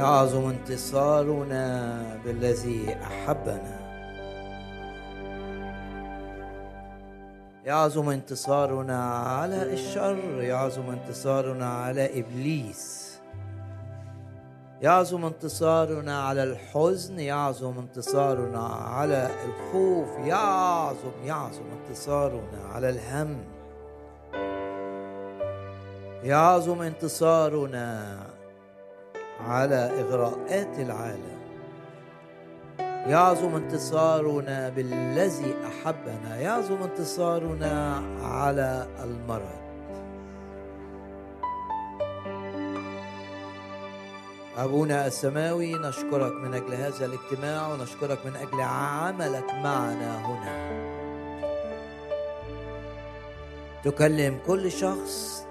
يعظم انتصارنا بالذي أحبنا. يعظم انتصارنا على الشر يعظم انتصارنا على إبليس. يعظم انتصارنا على الحزن يعظم انتصارنا على الخوف يعظم يعظم انتصارنا على الهم. يعظم انتصارنا على إغراءات العالم. يعظم انتصارنا بالذي أحبنا. يعظم انتصارنا على المرض. أبونا السماوي نشكرك من أجل هذا الاجتماع ونشكرك من أجل عملك معنا هنا. تكلم كل شخص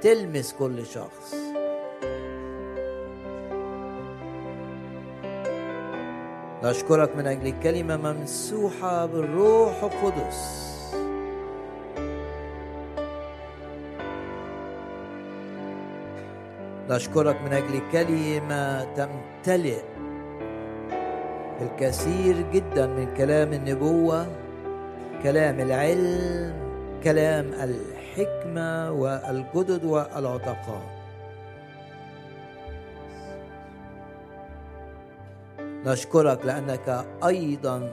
تلمس كل شخص. نشكرك من أجل كلمة ممسوحة بالروح القدس. نشكرك من أجل كلمة تمتلئ الكثير جدا من كلام النبوة كلام العلم كلام الحكمة والجدد والعتقاء نشكرك لأنك أيضا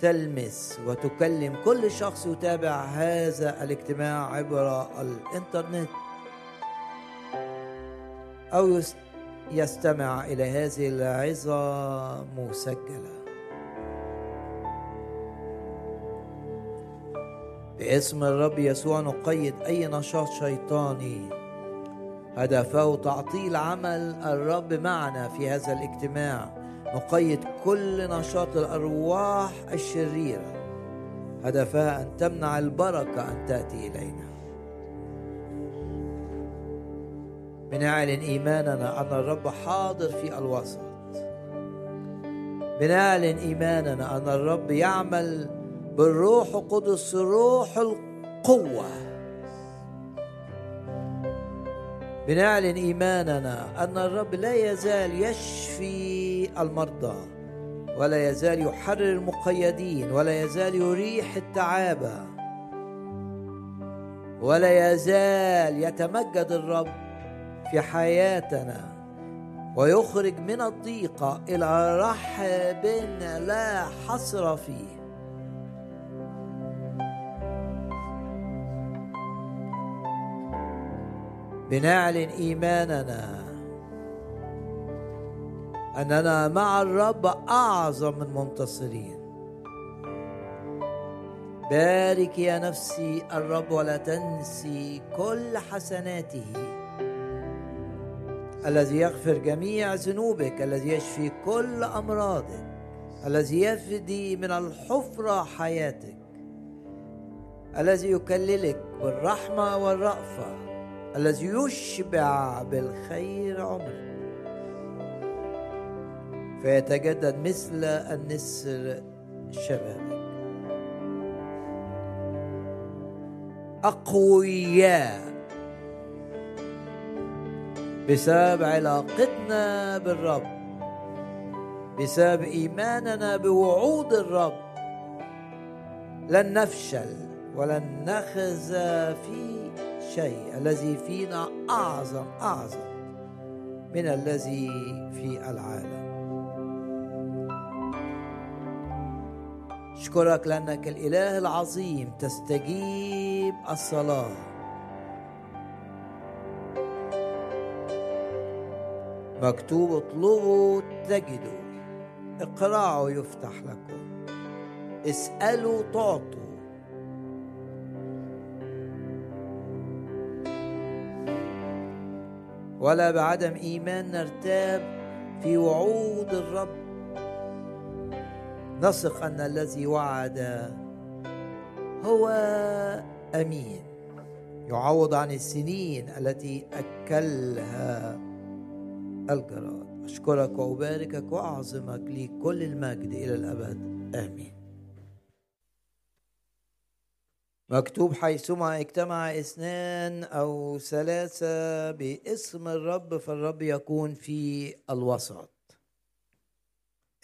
تلمس وتكلم كل شخص يتابع هذا الاجتماع عبر الإنترنت أو يستمع إلى هذه العظة مسجلة. باسم الرب يسوع نقيد أي نشاط شيطاني هدفه تعطيل عمل الرب معنا في هذا الاجتماع نقيد كل نشاط الأرواح الشريرة. هدفها أن تمنع البركة أن تأتي إلينا. بنعلن إيماننا أن الرب حاضر في الوسط. بنعلن إيماننا أن الرب يعمل بالروح القدس روح القوة. بنعلن إيماننا أن الرب لا يزال يشفي المرضى ولا يزال يحرر المقيدين ولا يزال يريح التعابة ولا يزال يتمجد الرب في حياتنا ويخرج من الضيقة إلى رحب لا حصر فيه. بنعلن إيماننا. أننا مع الرب أعظم من منتصرين بارك يا نفسي الرب ولا تنسي كل حسناته. الذي يغفر جميع ذنوبك الذي يشفي كل أمراضك الذي يفدي من الحفرة حياتك الذي يكللك بالرحمة والرأفة. الذي يشبع بالخير عمرك فيتجدد مثل النسر شبابك. أقوياء بسبب علاقتنا بالرب بسبب إيماننا بوعود الرب. لن نفشل ولن نخزى في شيء الذي فينا أعظم أعظم من الذي في العالم. اشكرك لأنك الإله العظيم تستجيب الصلاة. مكتوب اطلبوا تجدوا اقرعوا يفتح لكم. اسألوا تعطوا ولا بعدم إيمان نرتاب في وعود الرب. نثق أن الذي وعد هو أمين. يعوض عن السنين التي أكلها الجراد. أشكرك وأباركك وأعظمك لي كل المجد إلى الأبد. آمين. مكتوب حيثما اجتمع اثنان أو ثلاثة باسم الرب فالرب يكون في الوسط.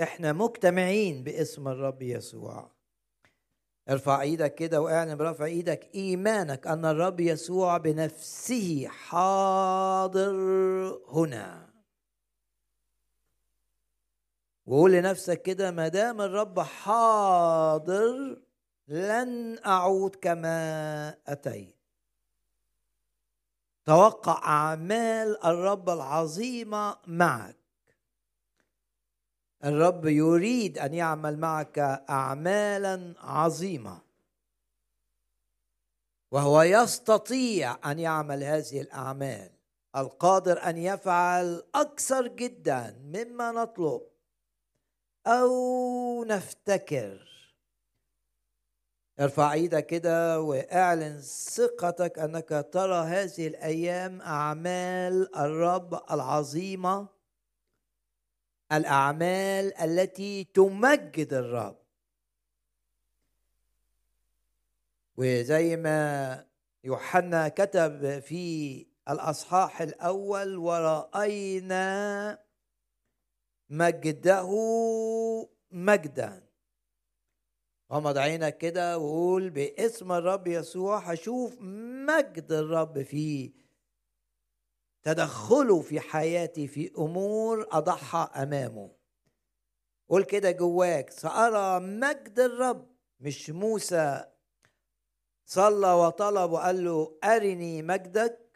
إحنا مجتمعين باسم الرب يسوع. ارفع إيدك كده وأعلن برفع إيدك إيمانك أن الرب يسوع بنفسه حاضر هنا. وقول لنفسك كده ما دام الرب حاضر لن أعود كما أتيت. توقع أعمال الرب العظيمة معك. الرب يريد أن يعمل معك اعمالا عظيمة. وهو يستطيع أن يعمل هذه الأعمال. القادر أن يفعل أكثر جدا مما نطلب. أو نفتكر. ارفع إيدك كده واعلن ثقتك انك ترى هذه الأيام اعمال الرب العظيمة الاعمال التي تمجد الرب. وزي ما يوحنا كتب في الاصحاح الأول ورأينا مجده مجدا. غمض عينك كده وقول باسم الرب يسوع هشوف مجد الرب في تدخله في حياتي في أمور أضحى أمامه. قول كده جواك سأرى مجد الرب مش موسى. صلى وطلب وقال له أرني مجدك.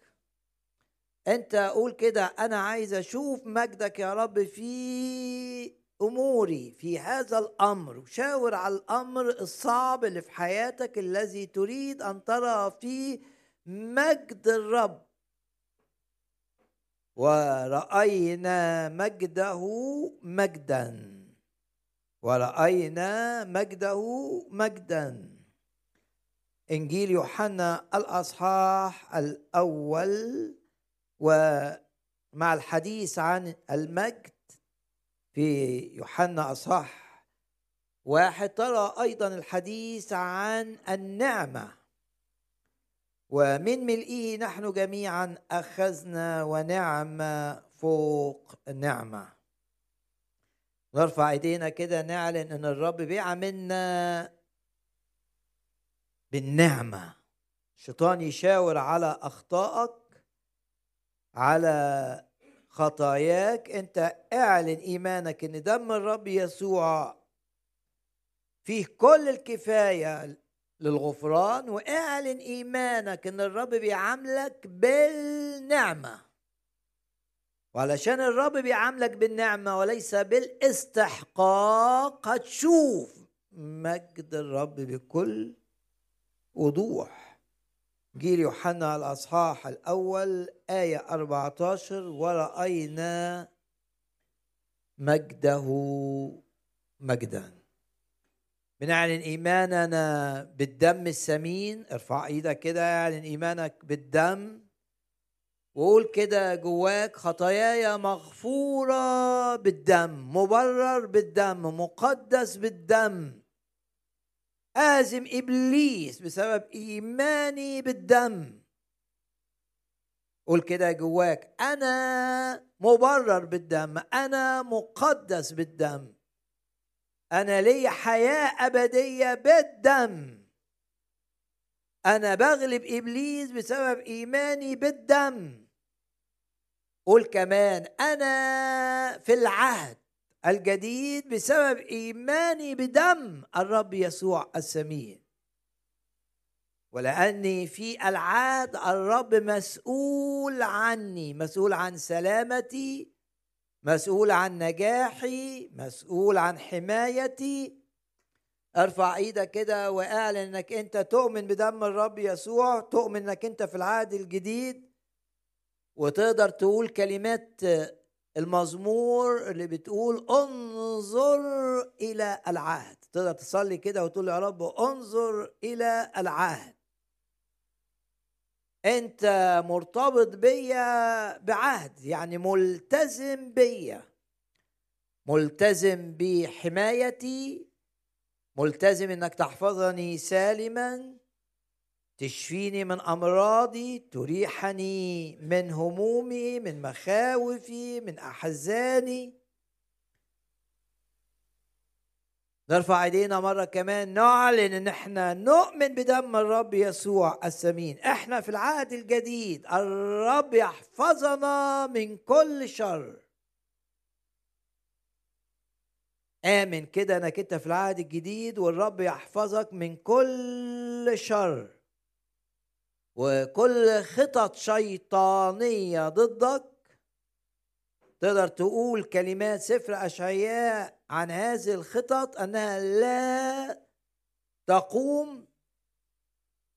أنت قول كده أنا عايز أشوف مجدك يا رب في أموري في هذا الأمر وشاور على الأمر الصعب اللي في حياتك الذي تريد أن ترى فيه مجد الرب. ورأينا مجده مجدا. ورأينا مجده مجدا. إنجيل يوحنا الأصحاح الأول ومع الحديث عن المجد في يوحنا أصحاح واحد ترى أيضا الحديث عن النعمة. ومن ملئه نحن جميعا أخذنا ونعمة فوق نعمة. نرفع إيدينا كده نعلن إن الرب بيعملنا بالنعمة. الشيطان يشاور على أخطائك على خطاياك أنت اعلن إيمانك إن دم الرب يسوع فيه كل الكفاية للغفران واعلن إيمانك إن الرب بيعاملك بالنعمة. وعلشان الرب بيعاملك بالنعمة وليس بالاستحقاق هتشوف مجد الرب بكل وضوح. جيل يوحنا الأصحاح الأول آية 14 ورأينا مجده مجدا. بنعلن إيماننا بالدم الثمين ارفع إيدك كده اعلن إيمانك بالدم. وقول كده جواك خطاياي مغفورة بالدم مبرر بالدم مقدس بالدم. آزم إبليس بسبب إيماني بالدم. قول كده جواك أنا مبرر بالدم أنا مقدس بالدم. أنا لي حياة أبدية بالدم. أنا بغلب إبليس بسبب إيماني بالدم. قول كمان أنا في العهد الجديد بسبب إيماني بدم الرب يسوع السمين ولأني في العاد الرب مسؤول عني مسؤول عن سلامتي مسؤول عن نجاحي مسؤول عن حمايتي. ارفع إيدك كده وأعلن إنك أنت تؤمن بدم الرب يسوع تؤمن إنك أنت في العهد الجديد وتقدر تقول كلمات المزمور اللي بتقول انظر إلى العهد. تقدر تصلي كده وتقول يا رب انظر إلى العهد. انت مرتبط بيا بعهد يعني ملتزم بيا. ملتزم بحمايتي. ملتزم إنك تحفظني سالما. تشفيني من أمراضي تريحني من همومي من مخاوفي من أحزاني. نرفع إيدينا مرة كمان نعلن إن إحنا نؤمن بدم الرب يسوع الثمين إحنا في العهد الجديد الرب يحفظنا من كل شر. آمن كده إنك أنت في العهد الجديد والرب يحفظك من كل شر. وكل خطط شيطانية ضدك تقدر تقول كلمات سفر أشعياء عن هذه الخطط أنها لا تقوم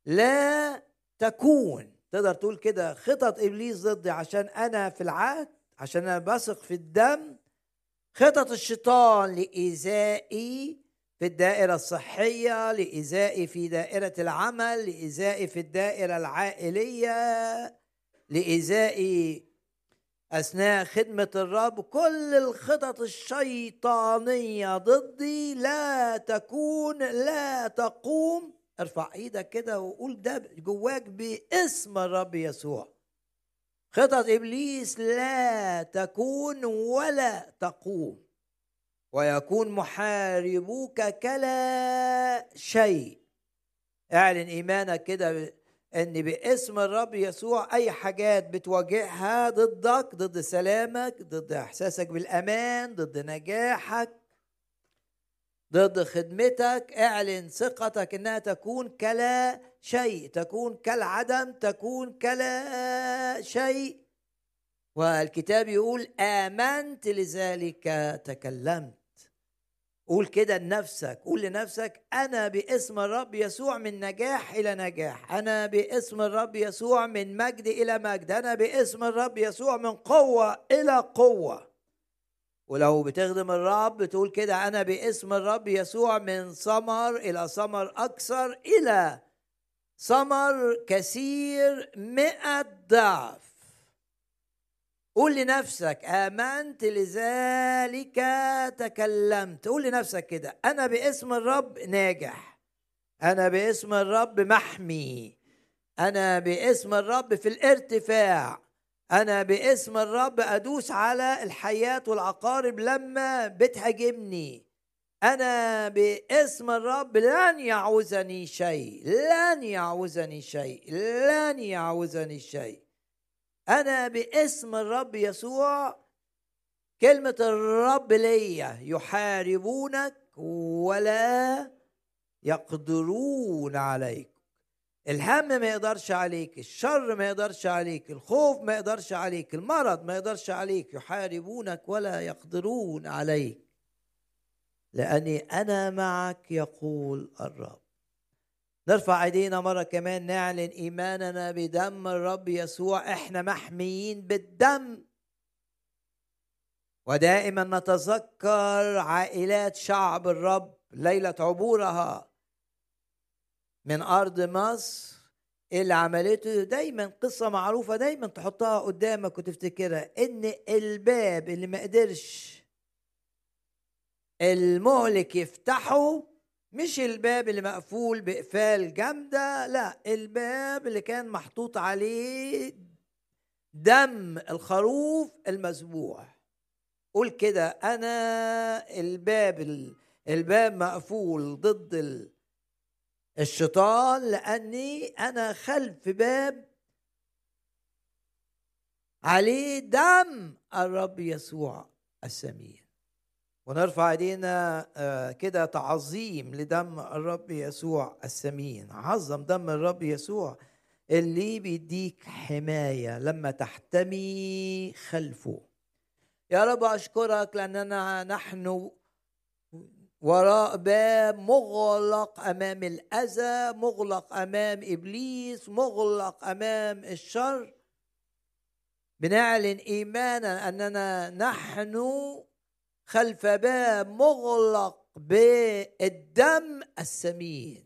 لا تكون. تقدر تقول كده خطط إبليس ضدي عشان أنا في العهد عشان أنا بثق في الدم. خطط الشيطان لإيذائي في الدائرة الصحية لإيذائي في دائرة العمل لإيذائي في الدائرة العائلية لإيذائي أثناء خدمة الرب. كل الخطط الشيطانية ضدي لا تكون لا تقوم. ارفع إيدك كده وقول ده جواك باسم الرب يسوع. خطط إبليس لا تكون ولا تقوم. ويكون محاربوك كلا شيء. اعلن إيمانك كده إن باسم الرب يسوع أي حاجات بتواجهها ضدك ضد سلامك ضد إحساسك بالأمان ضد نجاحك ضد خدمتك اعلن ثقتك إنها تكون كلا شيء تكون كالعدم تكون كلا شيء. والكتاب يقول آمنت لذلك تكلمت. قول كده لنفسك قول لنفسك أنا باسم الرب يسوع من نجاح إلى نجاح أنا باسم الرب يسوع من مجد إلى مجد أنا باسم الرب يسوع من قوة إلى قوة. ولو بتخدم الرب تقول كده أنا باسم الرب يسوع من ثمر إلى ثمر أكثر إلى ثمر كثير مئة ضعف. قول لنفسك آمنت لذلك تكلمت. قول لنفسك كده أنا باسم الرب ناجح. أنا باسم الرب محمي. أنا باسم الرب في الارتفاع. أنا باسم الرب أدوس على الحياة والعقارب لما بتهاجمني. أنا باسم الرب لن يعوزني شيء لن يعوزني شيء لن يعوزني شيء. أنا باسم الرب يسوع كلمة الرب ليا يحاربونك ولا يقدرون عليك. الهم ما يقدرش عليك الشر ما يقدرش عليك الخوف ما يقدرش عليك المرض ما يقدرش عليك يحاربونك ولا يقدرون عليك. لأني أنا معك يقول الرب. نرفع ايدينا مرة كمان نعلن إيماننا بدم الرب يسوع. إحنا محميين بالدم. ودائما نتذكر عائلات شعب الرب ليلة عبورها من أرض مصر. اللي عملته دايما قصة معروفة دايما تحطها قدامك وتفتكرها إن الباب اللي ما قدرش المهلك يفتحه مش الباب اللي مقفول بقفال جامدة لا الباب اللي كان محطوط عليه دم الخروف المذبوح. قول كده أنا الباب الباب مقفول ضد الشيطان لأني أنا خلف باب عليه دم الرب يسوع السمين ونرفع إيدينا آه، كده تعظيم لدم الرب يسوع الثمين عظم دم الرب يسوع اللي بيديك حماية لما تحتمي خلفه. يا رب أشكرك لأننا نحن وراء باب مغلق أمام الأذى مغلق أمام إبليس مغلق أمام الشر. بنعلن إيمانا أننا نحن خلف باب مغلق بالدم السمين.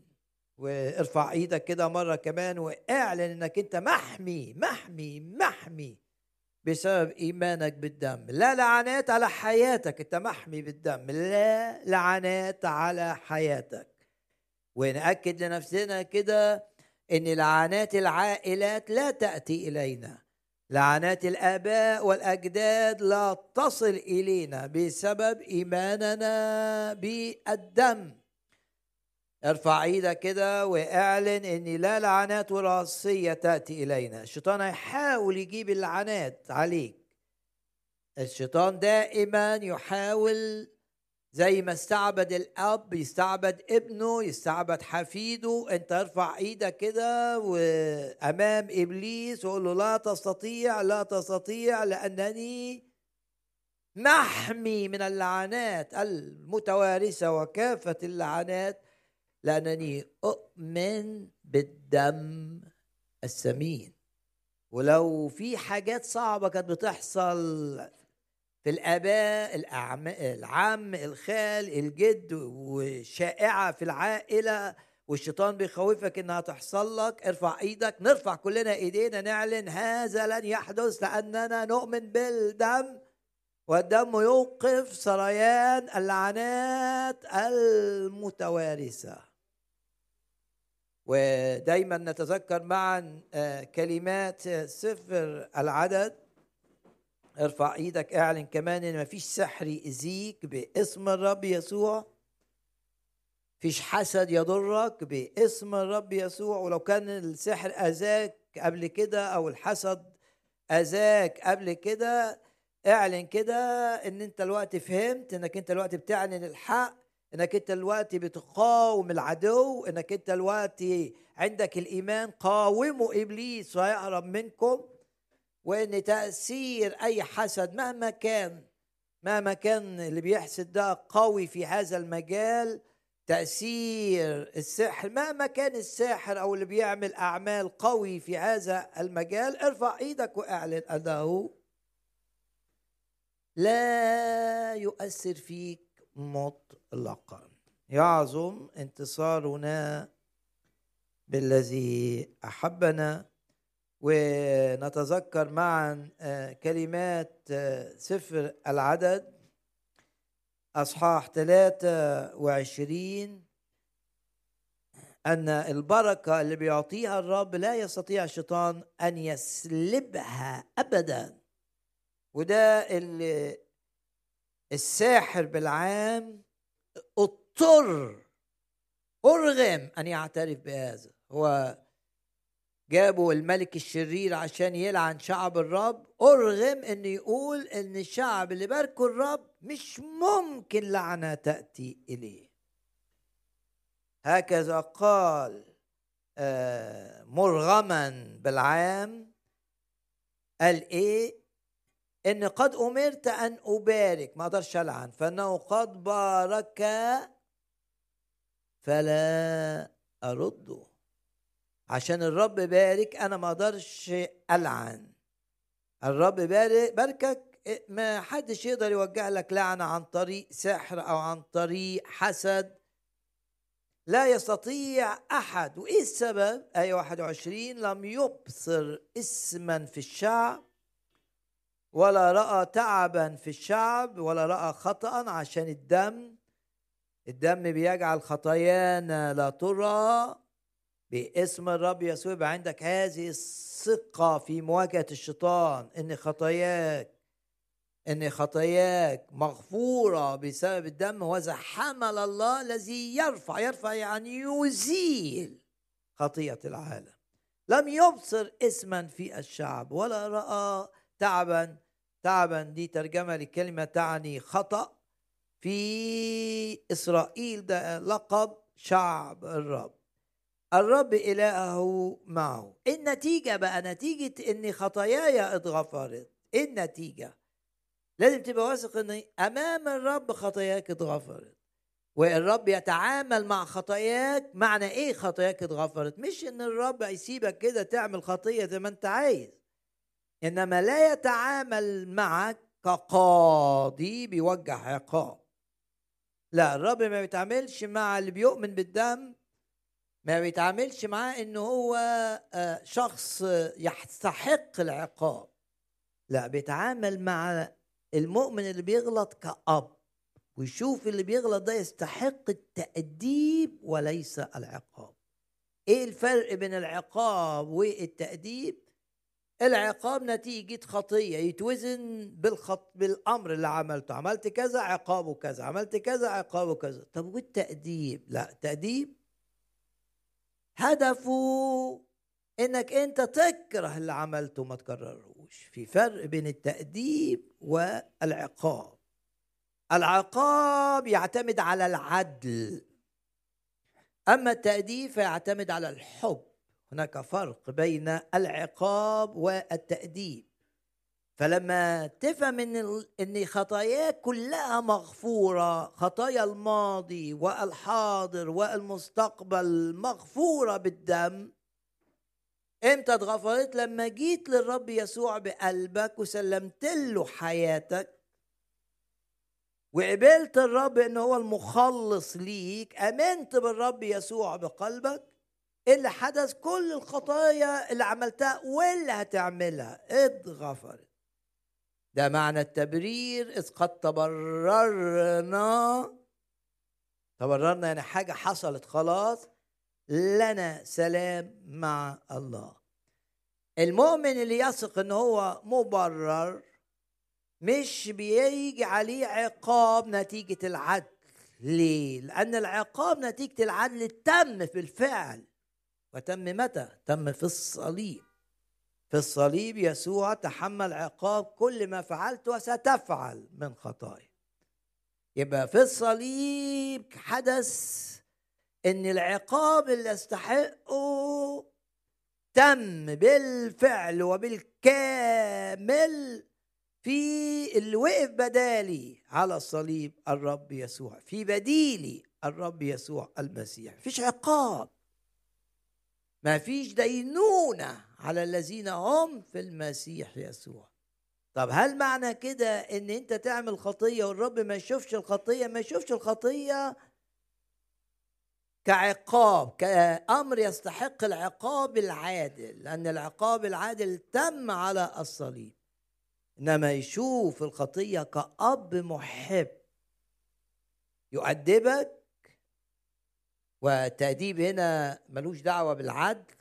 وارفع إيدك كده مرة كمان واعلن انك انت محمي محمي محمي بسبب ايمانك بالدم. لا لعنات على حياتك انت محمي بالدم. لا لعنات على حياتك. ونأكد لنفسنا كده إن لعنات العائلات لا تأتي إلينا. لعنات الآباء والأجداد لا تصل إلينا بسبب إيماننا بالدم. ارفع إيدك كده واعلن إن لا لعنات وراثيه تأتي إلينا. الشيطان هيحاول يجيب اللعنات عليك. الشيطان دائما يحاول زي ما استعبد الأب يستعبد ابنه يستعبد حفيده. أنت ارفع إيدك كده وأمام إبليس وقول له لا تستطيع لا تستطيع لأنني محمي من اللعنات المتوارثة وكافة اللعنات لأنني أؤمن بالدم الثمين ولو في حاجات صعبة كانت بتحصل في الآباء الأعم... العم الخال الجد وشائعة في العائلة والشيطان بيخوفك إنها تحصل لك. ارفع إيدك نرفع كلنا إيدينا نعلن هذا لن يحدث لأننا نؤمن بالدم والدم يوقف سريان اللعنات المتوارثة. ودايما نتذكر معا آه، كلمات سفر العدد. ارفع إيدك اعلن كمان ان مفيش سحر يأذيك باسم الرب يسوع. فيش حسد يضرك باسم الرب يسوع. ولو كان السحر أذاك قبل كده أو الحسد أذاك قبل كده اعلن كده إن أنت الوقت فهمت إنك أنت الوقت بتعلن الحق إنك أنت الوقت بتقاوم العدو إنك أنت الوقت عندك الإيمان قاوموا إبليس ويهرب منكم. وإن تأثير أي حسد مهما كان مهما كان اللي بيحسد ده قوي في هذا المجال تأثير السحر مهما كان الساحر أو اللي بيعمل أعمال قوي في هذا المجال ارفع إيدك وأعلن أنه لا يؤثر فيك مطلقا. يعظم انتصارنا بالذي أحبنا ونتذكر معا آه، كلمات آه، سفر العدد أصحاح 23 أن البركة اللي بيعطيها الرب لا يستطيع الشيطان أن يسلبها أبدا. وده اللي الساحر بالعام اضطر أرغم أن يعترف بهذا. هو جابوا الملك الشرير عشان يلعن شعب الرب أرغم إن يقول إن الشعب اللي باركوا الرب مش ممكن لعنة تأتي إليه. هكذا قال آه، مرغما بالعام قال إيه؟ إن قد أمرت أن أبارك ما أقدرش ألعن فإنه قد بارك فلا أرده. عشان الرب بارك أنا ما أقدرش ألعن. الرب بارك باركك ما حدش يقدر يوجه لك لعنة عن طريق سحر أو عن طريق حسد. لا يستطيع أحد. وإيه السبب؟ آية 21 لم يبصر اسما في الشعب ولا رأى تعبا في الشعب ولا رأى خطا عشان الدم. الدم بيجعل خطايانا لا ترى. باسم الرب يسوع يبقى عندك هذه الثقة في مواجهة الشيطان. إن خطاياك إن خطاياك مغفورة بسبب الدم وذا حمل الله الذي يرفع يرفع يعني يزيل خطية العالم. لم يبصر اسما في الشعب ولا رأى تعبا تعبا دي ترجمة لكلمة تعني خطأ. في إسرائيل ده لقب شعب الرب. الرب إلهه معه. النتيجة بقى نتيجة إن خطاياي اتغفرت. إيه النتيجة؟ لازم تبقى واثق إن أمام الرب خطاياك اتغفرت. والرب يتعامل مع خطاياك معنى إيه خطاياك اتغفرت؟ مش إن الرب هيسيبك كده تعمل خطية زي ما أنت عايز. إنما لا يتعامل معك كقاضي بيوجه عقاب. لا الرب ما بيتعاملش مع اللي بيؤمن بالدم ما بيتعاملش معاه إن هو آه، شخص يستحق العقاب. لا بيتعامل مع المؤمن اللي بيغلط كأب ويشوف اللي بيغلط ده يستحق التأديب وليس العقاب. إيه الفرق بين العقاب والتأديب؟ العقاب نتيجة خطية. يتوزن بالخط بالأمر اللي عملته. عملت كذا عقابه كذا. عملت كذا عقابه كذا. طب والتأديب؟ لا تأديب هدفه إنك أنت تكره اللي عملته ما تكررهوش في فرق بين التأديب والعقاب. العقاب يعتمد على العدل. أما التأديب فيعتمد على الحب. هناك فرق بين العقاب والتأديب. فلما تفهم ان إن خطاياك كلها مغفورة خطايا الماضي والحاضر والمستقبل مغفورة بالدم إمتى اتغفرت؟ لما جيت للرب يسوع بقلبك وسلمت له حياتك وقبلت الرب إن هو المخلص ليك آمنت بالرب يسوع بقلبك اللي حدث كل الخطايا اللي عملتها واللي هتعملها اتغفرت. ده معنى التبرير إذ قد تبررنا تبررنا يعني حاجة حصلت خلاص لنا سلام مع الله المؤمن اللي يثق إن هو مبرر مش بيجي عليه عقاب نتيجة العدل ليه؟ لأن العقاب نتيجة العدل تم في الفعل وتم متى؟ تم في الصليب في الصليب يسوع تحمل عقاب كل ما فعلت وستفعل من خطايا. يبقى في الصليب حدث إن العقاب اللي استحقه تم بالفعل وبالكامل في اللي وقف بدالي على الصليب الرب يسوع في بديلي الرب يسوع المسيح. فيش عقاب. ما فيش دينونة. على الذين هم في المسيح يسوع. طب هل معنى كده إن أنت تعمل خطية والرب ما يشوفش الخطية؟ ما يشوفش الخطية كعقاب كأمر يستحق العقاب العادل لأن العقاب العادل تم على الصليب. إنما يشوف الخطية كأب محب. يؤدبك والتأديب هنا ملوش دعوة بالعدل.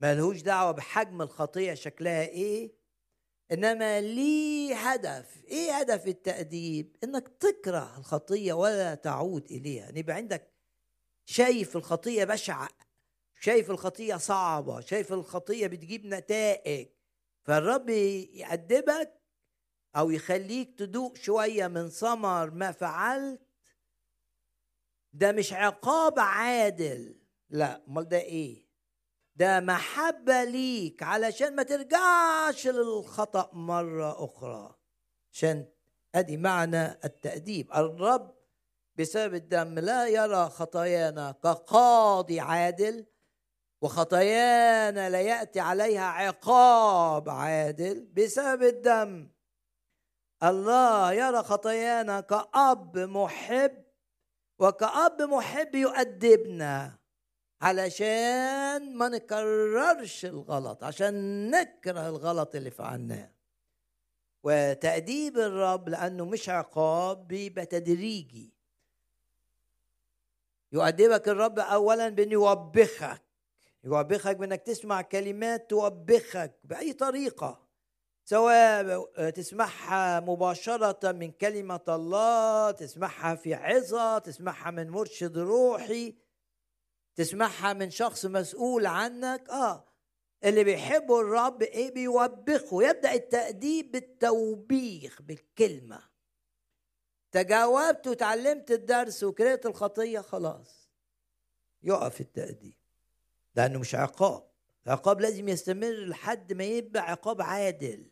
ملوش دعوة بحجم الخطية شكلها إيه إنما ليه هدف. إيه هدف التأديب؟ إنك تكره الخطية ولا تعود إليها. ان يبقى عندك شايف الخطية بشعة شايف الخطية صعبة شايف الخطية بتجيب نتائج فالرب يأدبك أو يخليك تدوق شوية من ثمر ما فعلت. ده مش عقاب عادل. لا أمال ده إيه؟ ده محبة ليك علشان ما ترجعش للخطأ مرة أخرى. عشان أدي معنى التأديب. الرب بسبب الدم لا يرى خطايانا كقاضي عادل وخطايانا لا يأتي عليها عقاب عادل بسبب الدم. الله يرى خطايانا كأب محب وكأب محب يؤدبنا. علشان ما نكررش الغلط عشان نكره الغلط اللي فعلناه وتأديب الرب لأنه مش عقاب بيبقى تدريجي. يؤدبك الرب أولا بأن يوبخك. يوبخك بأنك تسمع كلمات توبخك بأي طريقة. سواء تسمعها مباشرة من كلمة الله تسمعها في عظة تسمعها من مرشد روحي. تسمعها من شخص مسؤول عنك؟ آه. اللي بيحبوا الرب إيه؟ بيوبخه. يبدأ التأديب بالتوبيخ بالكلمة. تجاوبت وتعلمت الدرس وكرهت الخطية خلاص. يقف التأديب. لأنه مش عقاب. العقاب لازم يستمر لحد ما يبقى عقاب عادل.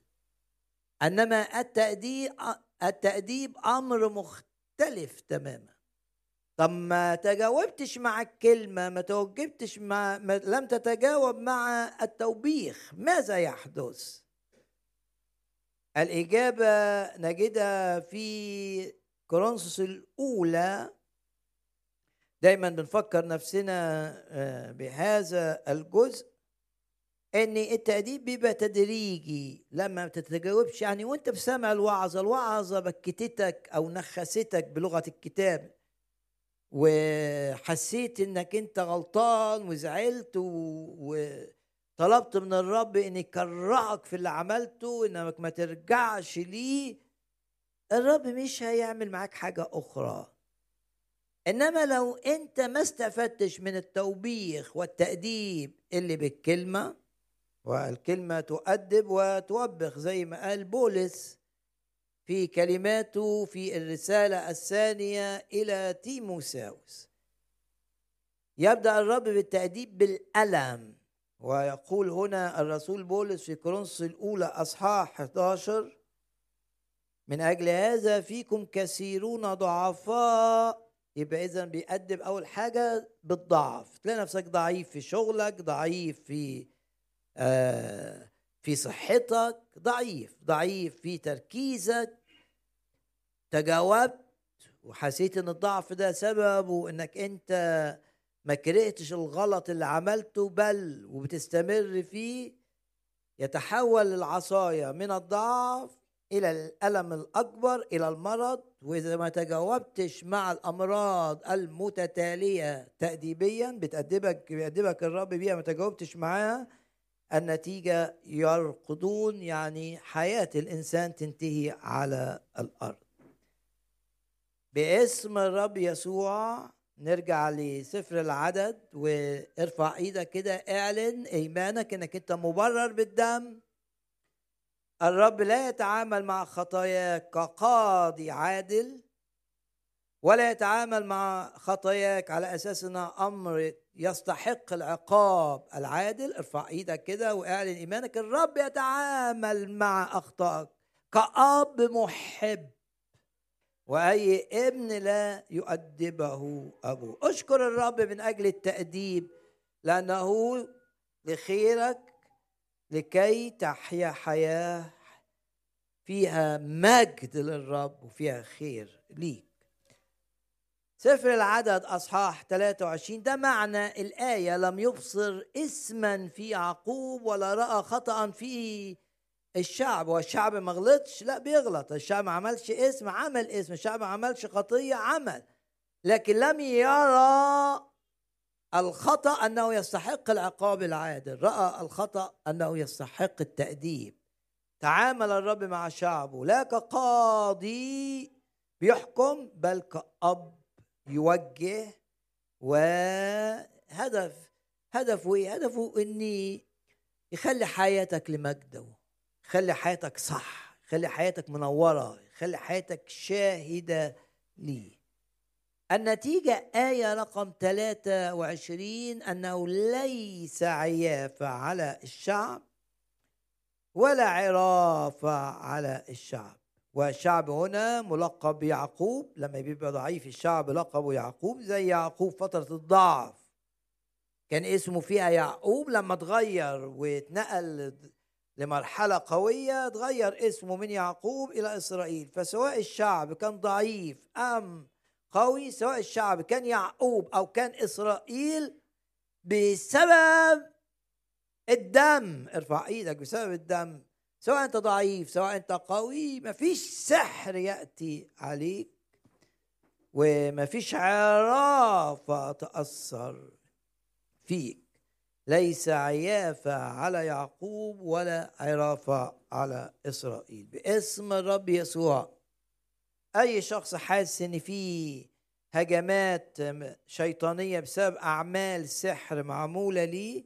إنما التأديب التأديب أمر مختلف تماما. طب ما تجاوبتش مع الكلمة ما توجبتش مع ما لم تتجاوب مع التوبيخ ماذا يحدث؟ الإجابة نجدها في كورنثوس الأولى. دايما بنفكر نفسنا آه، بهذا الجزء إن التأديب بيبقى تدريجي لما ما تتجاوبش يعني وأنت بسمع الوعظة الوعظة بكتتك أو نخستك بلغة الكتاب. وحسيت إنك أنت غلطان وزعلت وطلبت من الرب إن يكرهك في اللي عملته انك ما ترجعش ليه. الرب مش هيعمل معاك حاجة أخرى. إنما لو أنت ما استفدتش من التوبيخ والتأديب اللي بالكلمة والكلمة تؤدب وتوبخ زي ما قال بولس في كلماته في الرسالة الثانية إلى تيموساوس. يبدأ الرب بالتأديب بالألم ويقول هنا الرسول بولس في كورنثوس الأولى أصحاح 11 من أجل هذا فيكم كثيرون ضعفاء. يبقى اذا بيقدم أول حاجة بالضعف. تلاقي نفسك ضعيف في شغلك ضعيف في آه في صحتك ضعيف ضعيف في تركيزك تجاوبت وحسيت إن الضعف ده سببه انك أنت ما كرهتش الغلط اللي عملته بل وبتستمر فيه يتحول العصاية من الضعف إلى الألم الأكبر إلى المرض. وإذا ما تجاوبتش مع الأمراض المتتالية تاديبيا بتادبك بيأدبك الرب بيها ما تجاوبتش معاها النتيجة يرقدون يعني حياة الإنسان تنتهي على الأرض. باسم الرب يسوع. نرجع لسفر العدد وارفع إيدك كده اعلن ايمانك انك انت مبرر بالدم. الرب لا يتعامل مع خطاياك كقاضي عادل ولا يتعامل مع خطاياك على أساس انها أمر يستحق العقاب العادل. ارفع إيدك كده واعلن ايمانك. الرب يتعامل مع أخطائك كأب محب. وأي ابن لا يؤدبه أبوه. أشكر الرب من أجل التأديب لأنه لخيرك لكي تحيا حياة فيها مجد للرب وفيها خير ليك. سفر العدد أصحاح 23 ده معنى الآية لم يبصر اسما في يعقوب ولا رأى خطأ في الشعب والشعب ما غلطش لا بيغلط. الشعب ما عملش اسم عمل اسم. الشعب ما عملش خطيه عمل. لكن لم يرى الخطأ أنه يستحق العقاب العادل. رأى الخطأ أنه يستحق التأديب. تعامل الرب مع شعبه. لا كقاضي بيحكم بل كأب يوجه وهدف. هدفه إيه؟ هدفه إني يخلي حياتك لمجده. يخلي حياتك صح يخلي حياتك منورة يخلي حياتك شاهدة ليه النتيجة آية رقم 23 أنه ليس عيافة على الشعب ولا عرافة على الشعب. والشعب هنا ملقب بيعقوب لما بيبقى ضعيف الشعب لقبه يعقوب زي يعقوب فترة الضعف. كان اسمه فيها يعقوب لما اتغير واتنقل لمرحلة قوية اتغير اسمه من يعقوب إلى إسرائيل. فسواء الشعب كان ضعيف أم قوي سواء الشعب كان يعقوب أو كان إسرائيل بسبب الدم. ارفع إيدك بسبب الدم. سواء أنت ضعيف سواء أنت قوي مفيش سحر يأتي عليك ومفيش عرافة تأثر فيك. ليس عيافه على يعقوب ولا عرافه على إسرائيل. باسم الرب يسوع. أي شخص حاسس إن في هجمات شيطانية بسبب أعمال سحر معمولة ليه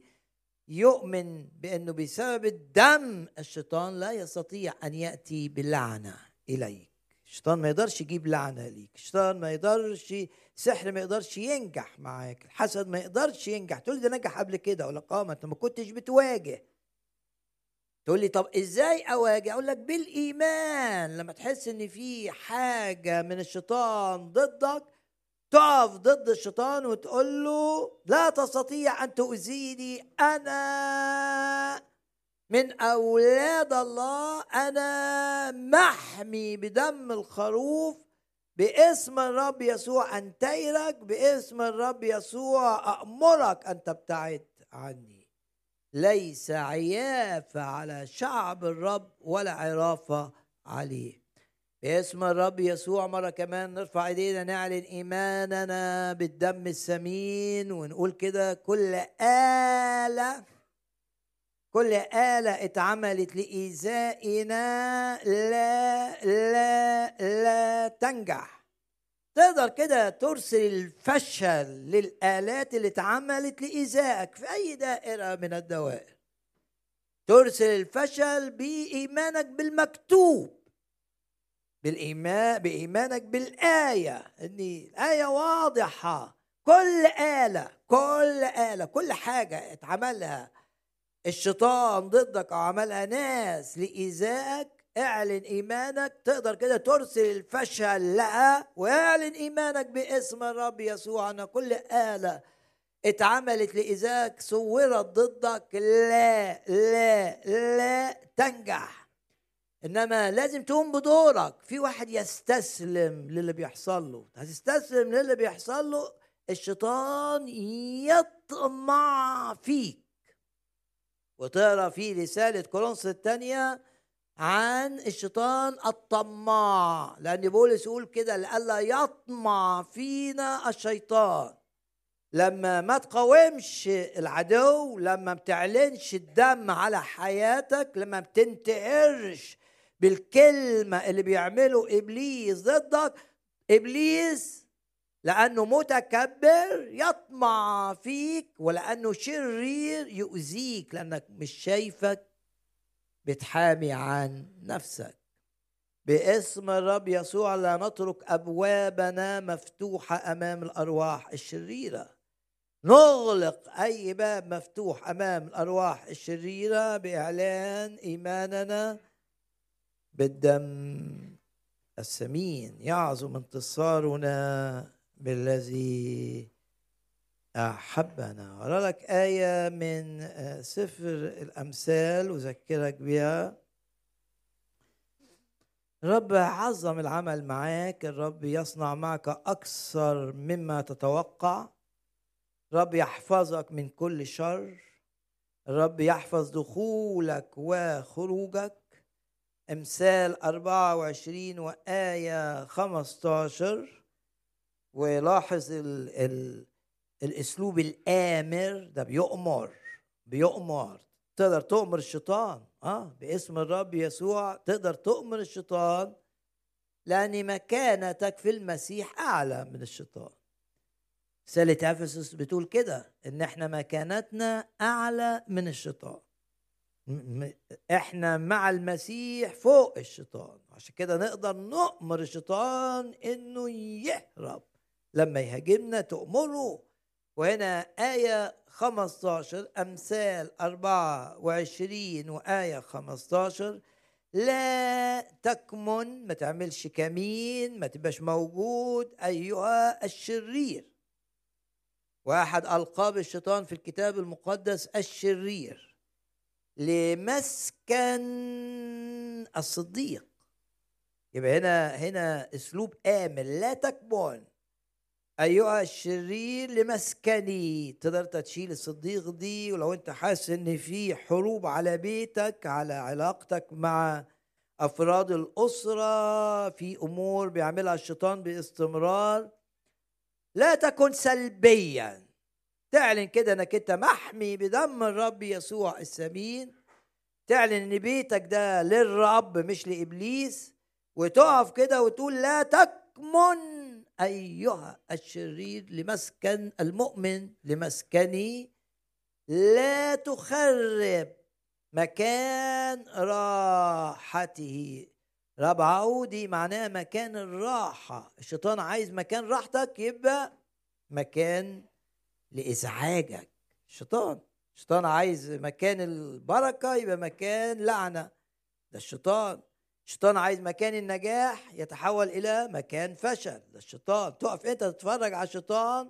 يؤمن بأنه بسبب الدم الشيطان لا يستطيع أن يأتي بلعنة إليك. الشيطان ما يقدرش يجيب لعنة ليك. الشيطان ما يقدرش سحر ما يقدرش ينجح معاك الحسد ما يقدرش ينجح. تقول ده نجح قبل كده؟ ولا آه ما أنت ما كنتش بتواجه. تقول لي طب إزاي أواجه؟ أقول لك بالإيمان. لما تحس إن في حاجة من الشيطان ضدك تقف ضد الشيطان وتقول له لا تستطيع أن تؤذيني أنا. من أولاد الله أنا محمي بدم الخروف باسم الرب يسوع انتيرك باسم الرب يسوع امرك أن تبتعد عني. ليس عيافة على شعب الرب ولا عرافة عليه. باسم الرب يسوع مرة كمان نرفع إيدينا نعلن إيماننا بالدم الثمين ونقول كده كل آلة كل آلة اتعملت لإيذائنا لا لا لا تنجح. تقدر كده ترسل الفشل للآلات اللي اتعملت لإيذائك في أي دائرة من الدوائر. ترسل الفشل بإيمانك بالمكتوب بالإيمان بإيمانك بالآية. إن الآية واضحة. كل آلة كل آلة كل حاجة اتعملها الشيطان ضدك أو عملها ناس لإيذائك اعلن إيمانك تقدر كده ترسل الفشل لها واعلن إيمانك باسم الرب يسوع أن كل آلة اتعملت لإيذائك صورت ضدك لا لا لا تنجح. إنما لازم تقوم بدورك. في واحد يستسلم للي بيحصل له. هتستسلم للي بيحصل له الشيطان يطمع فيك. وتقرأ في رسالة كورنثوس الثانية عن الشيطان الطماع لأن بولس يقول كده لئلا يطمع فينا الشيطان. لما ما تقاومش العدو لما ما بتعلنش الدم على حياتك لما ما بتنتقرش بالكلمة اللي بيعمله إبليس ضدك إبليس لأنه متكبر يطمع فيك ولأنه شرير يؤذيك لأنك مش شايفك بتحامي عن نفسك. باسم الرب يسوع لا نترك أبوابنا مفتوحة أمام الأرواح الشريرة. نغلق أي باب مفتوح أمام الأرواح الشريرة بإعلان إيماننا بالدم الثمين يعظم انتصارنا بالذي أحبنا. أقرأ لك آية من آه، سفر الأمثال أذكرك بها. الرب عظم العمل معاك. الرب يصنع معك أكثر مما تتوقع. الرب يحفظك من كل شر. الرب يحفظ دخولك وخروجك. إمثال 24 وآية 15 ولاحظ ال ال الأسلوب الآمر ده بيؤمر بيؤمر. تقدر تؤمر الشيطان آه باسم الرب يسوع تقدر تؤمر الشيطان لأن مكانتك في المسيح أعلى من الشيطان. رسالة إفسس بتقول كده إن إحنا مكانتنا أعلى من الشيطان. إحنا مع المسيح فوق الشيطان. عشان كده نقدر نؤمر الشيطان إنه يهرب. لما يهاجمنا تؤمره. وهنا آية 15 أمثال 24 وآية 15 لا تكمن ما تعملش كمين ما تبقاش موجود أيها الشرير. واحد ألقاب الشيطان في الكتاب المقدس الشرير. لمسكن الصديق. يبقى هنا هنا أسلوب آمن لا تكمن. أيها الشرير لمسكني. تقدر تشيل الصديق دي ولو أنت حاسس إن في حروب على بيتك على علاقتك مع أفراد الأسرة في أمور بيعملها الشيطان باستمرار لا تكن سلبيا. تعلن كده إنك أنت محمي بدم الرب يسوع الثمين تعلن إن بيتك ده للرب مش لإبليس. وتقف كده وتقول لا تكمن أيها الشرير لمسكن المؤمن لمسكني لا تخرب مكان راحته. ربع عودي معناه مكان الراحة. الشيطان عايز مكان راحتك يبقى مكان لإزعاجك. الشيطان الشيطان عايز مكان البركة يبقى مكان لعنة. ده الشيطان. الشيطان عايز مكان النجاح يتحول إلى مكان فشل. ده الشيطان. تقف أنت تتفرج على الشيطان.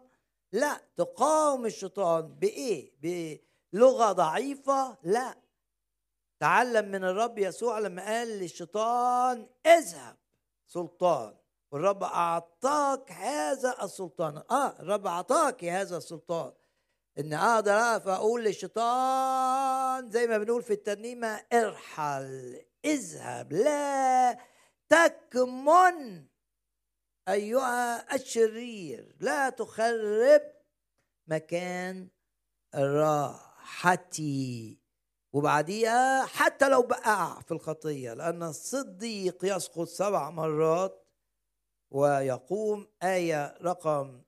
لا تقاوم الشيطان. بإيه؟ بلغة ضعيفة؟ لا. تعلم من الرب يسوع لما قال للشيطان اذهب سلطان. والرب أعطاك هذا السلطان. آه الرب أعطاك هذا السلطان. إن أقدر أقف أقول للشيطان زي ما بنقول في الترنيمة ارحل اذهب. لا تكمن أيها الشرير. لا تخرب مكان راحتي. وبعديها حتى لو بقع في الخطية لأن الصديق يسقط سبع مرات ويقوم آية رقم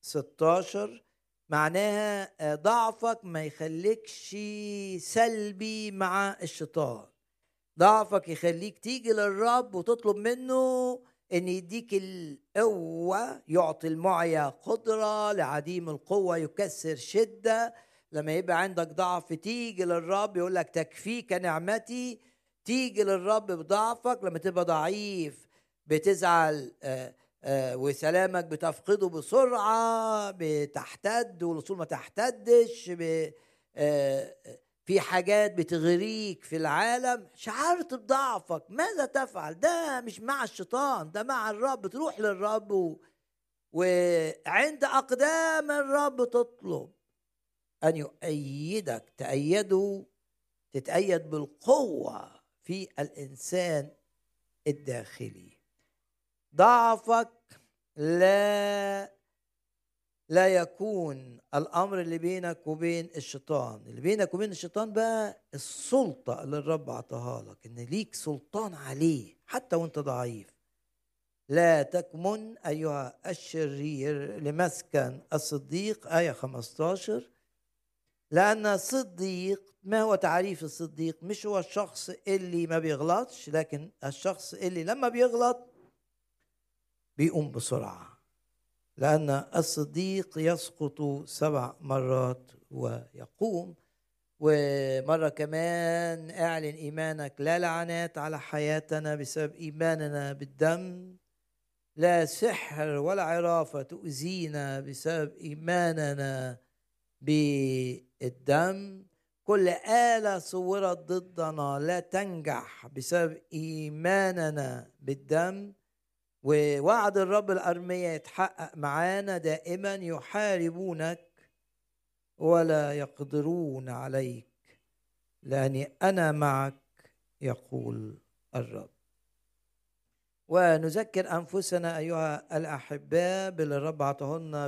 16 معناها ضعفك ما يخليكش سلبي مع الشيطان. ضعفك يخليك تيجي للرب وتطلب منه إن يديك القوة يعطي المعيا قدرة لعديم القوة يكسر شدة. لما يبقى عندك ضعف تيجي للرب يقول لك تكفيك نعمتي. تيجي للرب بضعفك لما تبقى ضعيف بتزعل آه، آه، وسلامك بتفقده بسرعة بتحتد والوصول ما تحتدش آه، في حاجات بتغريك في العالم شعرت بضعفك ماذا تفعل؟ ده مش مع الشيطان ده مع الرب تروح للرب و... وعند أقدام الرب تطلب أن يؤيدك تأيده تتأيد بالقوة في الإنسان الداخلي. ضعفك لا لا يكون الأمر اللي بينك وبين الشيطان. اللي بينك وبين الشيطان بقى السلطة اللي الرب عطاها لك إن ليك سلطان عليه حتى وأنت ضعيف. لا تكمن أيها الشرير لمسكن الصديق آية 15 لأن الصديق ما هو تعريف الصديق؟ مش هو الشخص اللي ما بيغلطش لكن الشخص اللي لما بيغلط بيقوم بسرعة. لأن الصديق يسقط سبع مرات ويقوم. ومرة كمان اعلن إيمانك لا لعنات على حياتنا بسبب إيماننا بالدم. لا سحر ولا عرافه تؤذينا بسبب إيماننا بالدم. كل آلة صورت ضدنا لا تنجح بسبب إيماننا بالدم. ووعد الرب الأرمية يتحقق معانا دائما يحاربونك ولا يقدرون عليك لأني أنا معك يقول الرب. ونذكر أنفسنا أيها الأحباء باللي الرب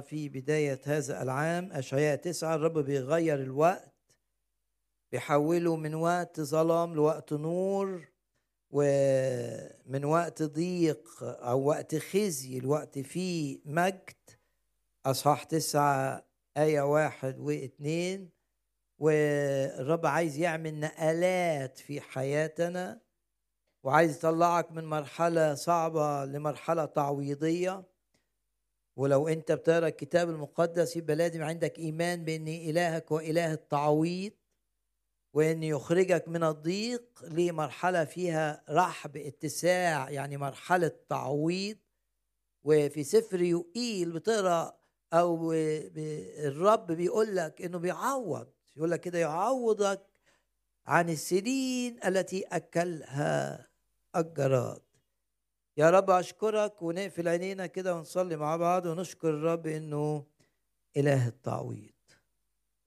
في بداية هذا العام أشعياء تسعة الرب بيغير الوقت بيحوله من وقت ظلام لوقت نور ومن وقت ضيق أو وقت خزي الوقت فيه مجد أصحاح تسعة آية واحد واثنين والرب عايز يعمل نقلات في حياتنا وعايز يطلعك من مرحلة صعبة لمرحلة تعويضية. ولو أنت بتقرأ الكتاب المقدس يبقى لازم عندك إيمان بإن إلهك واله التعويض. وإن يخرجك من الضيق لمرحلة فيها رحب اتساع يعني مرحلة تعويض. وفي سفر يقيل بتقرأ أو الرب بيقول لك إنه بيعوض يقول لك كده يعوضك عن السنين التي أكلها الجراد. يا رب أشكرك ونقفل عينينا كده ونصلي مع بعض ونشكر الرب إنه إله التعويض.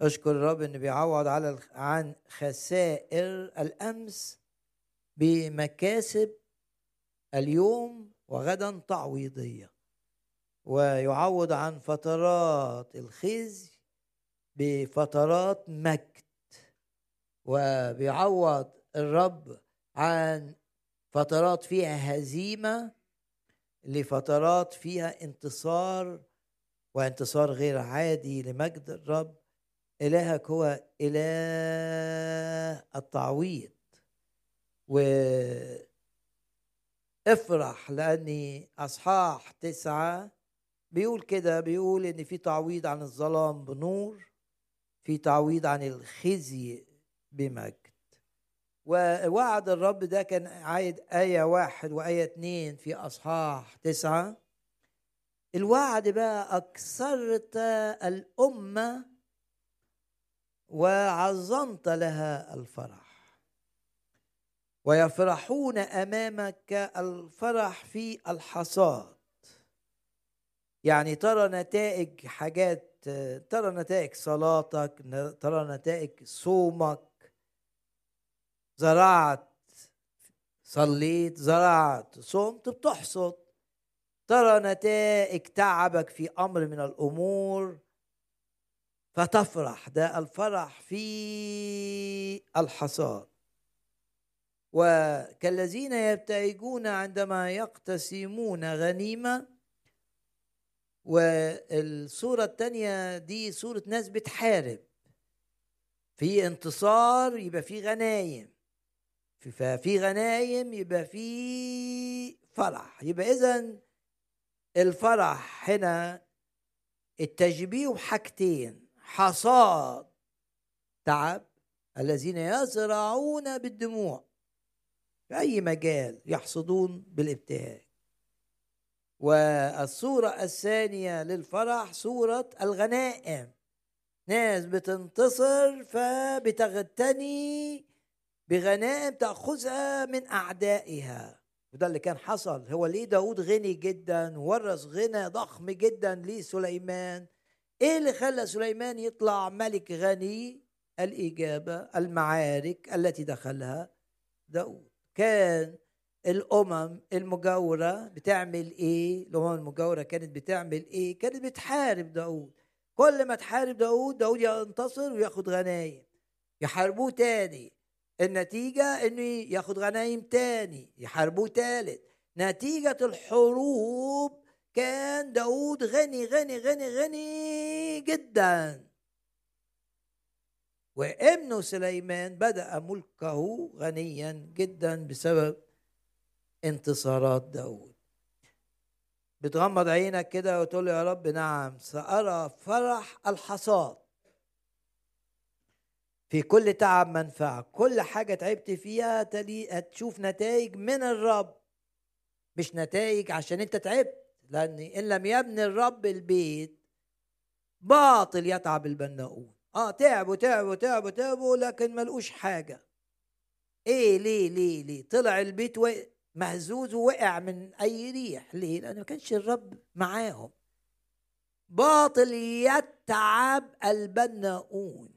اشكر الرب إنه بيعوض على عن خسائر الأمس بمكاسب اليوم وغدا تعويضية ويعوض عن فترات الخزي بفترات مجد وبيعوض الرب عن فترات فيها هزيمة لفترات فيها انتصار وانتصار غير عادي لمجد الرب. إلهك هو إله التعويض. و افرح لأني أصحاح تسعة. بيقول كده بيقول إن في تعويض عن الظلام بنور في تعويض عن الخزي بمجد. ووعد الرب ده كان عايد آية واحد وآية اتنين في أصحاح تسعة. الوعد بقى أكثرت الأمة وعظمت لها الفرح. ويفرحون أمامك الفرح في الحصاد. يعني ترى نتائج حاجات ترى نتائج صلاتك ترى نتائج صومك. زرعت صليت زرعت صمت بتحصد. ترى نتائج تعبك في أمر من الأمور. فتفرح ده الفرح في الحصاد وكالذين يبتهجون عندما يقتسمون غنيمة والصورة الثانية دي صورة ناس بتحارب. في انتصار يبقى في غنايم. ففي غنايم يبقى في فرح. يبقى إذا الفرح هنا التشبيه بحاجتين. حصاد تعب الذين يزرعون بالدموع في أي مجال يحصدون بالابتهاج. والصورة الثانية للفرح صورة الغنائم. ناس بتنتصر فبتغتني بغنائم تأخذها من أعدائها. وده اللي كان حصل. هو ليه داود غني جدا ورث غنى ضخم جدا لسليمان إيه اللي خلى سليمان يطلع ملك غني؟ الإجابة المعارك التي دخلها داود. كان الأمم المجاورة بتعمل إيه؟ الأمم المجاورة كانت بتعمل إيه؟ كانت بتحارب داود. كل ما تحارب داود داود ينتصر وياخد غنايم. يحاربوه تاني. النتيجة إنه ياخد غنايم تاني. يحاربوه تالت. نتيجة الحروب كان داود غني غني غني غني جدا. وابنه سليمان بدأ ملكه غنيا جدا بسبب انتصارات داود. بتغمض عينك كده وتقول يا رب نعم سأرى فرح الحصاد. في كل تعب منفعة كل حاجة تعبت فيها تشوف نتائج من الرب مش نتائج عشان انت تعبت. لأن إن لم يبني الرب البيت باطل يتعب البناؤون. آه تعبوا تعبوا تعبوا تعبوا لكن ملقوش حاجة. إيه ليه ليه ليه؟ طلع البيت مهزوز ووقع من أي ريح. ليه؟ لأنه ما كانش الرب معاهم. باطل يتعب البناؤون.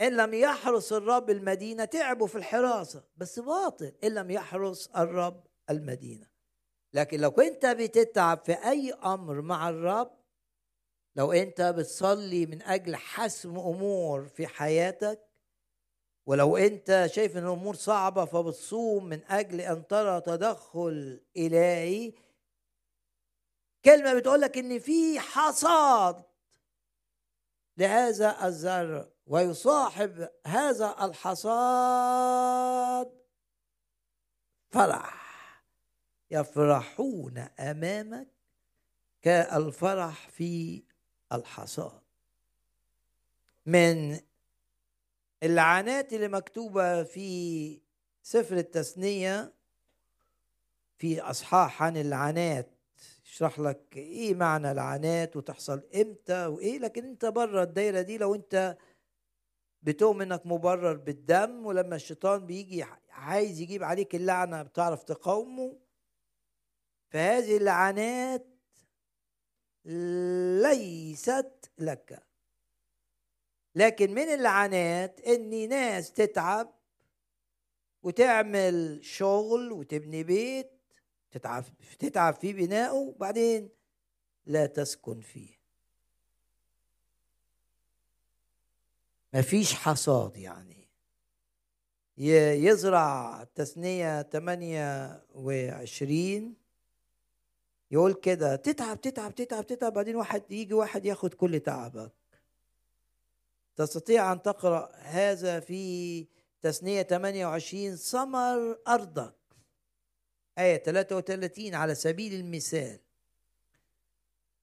إن لم يحرس الرب المدينة تعبوا في الحراسة. بس باطل. إن لم يحرس الرب المدينة. لكن لو كنت بتتعب في أي أمر مع الرب لو أنت بتصلي من أجل حسم أمور في حياتك ولو أنت شايف أن الأمور صعبة فبتصوم من أجل أن ترى تدخل إلهي كلمة بتقولك إن في حصاد لهذا الزرع ويصاحب هذا الحصاد فرح يفرحون أمامك كالفرح في الحصاد. من اللعنات اللي مكتوبة في سفر التثنية في إصحاح عن اللعنات يشرح لك إيه معنى العنات وتحصل إمتى وإيه لكن أنت بره الدايرة دي لو أنت بتؤمن إنك مبرر بالدم ولما الشيطان بيجي عايز يجيب عليك اللعنة بتعرف تقاومه فهذه اللعنات ليست لك. لكن من اللعنات ان ناس تتعب وتعمل شغل وتبني بيت تتعب تتعب في بنائه وبعدين لا تسكن فيه. مفيش حصاد يعني. يزرع تثنية 28 يقول كده تتعب تتعب تتعب تتعب بعدين واحد يجي واحد ياخد كل تعبك. تستطيع أن تقرأ هذا في تثنية 28 ثمر أرضك. آية 33 على سبيل المثال.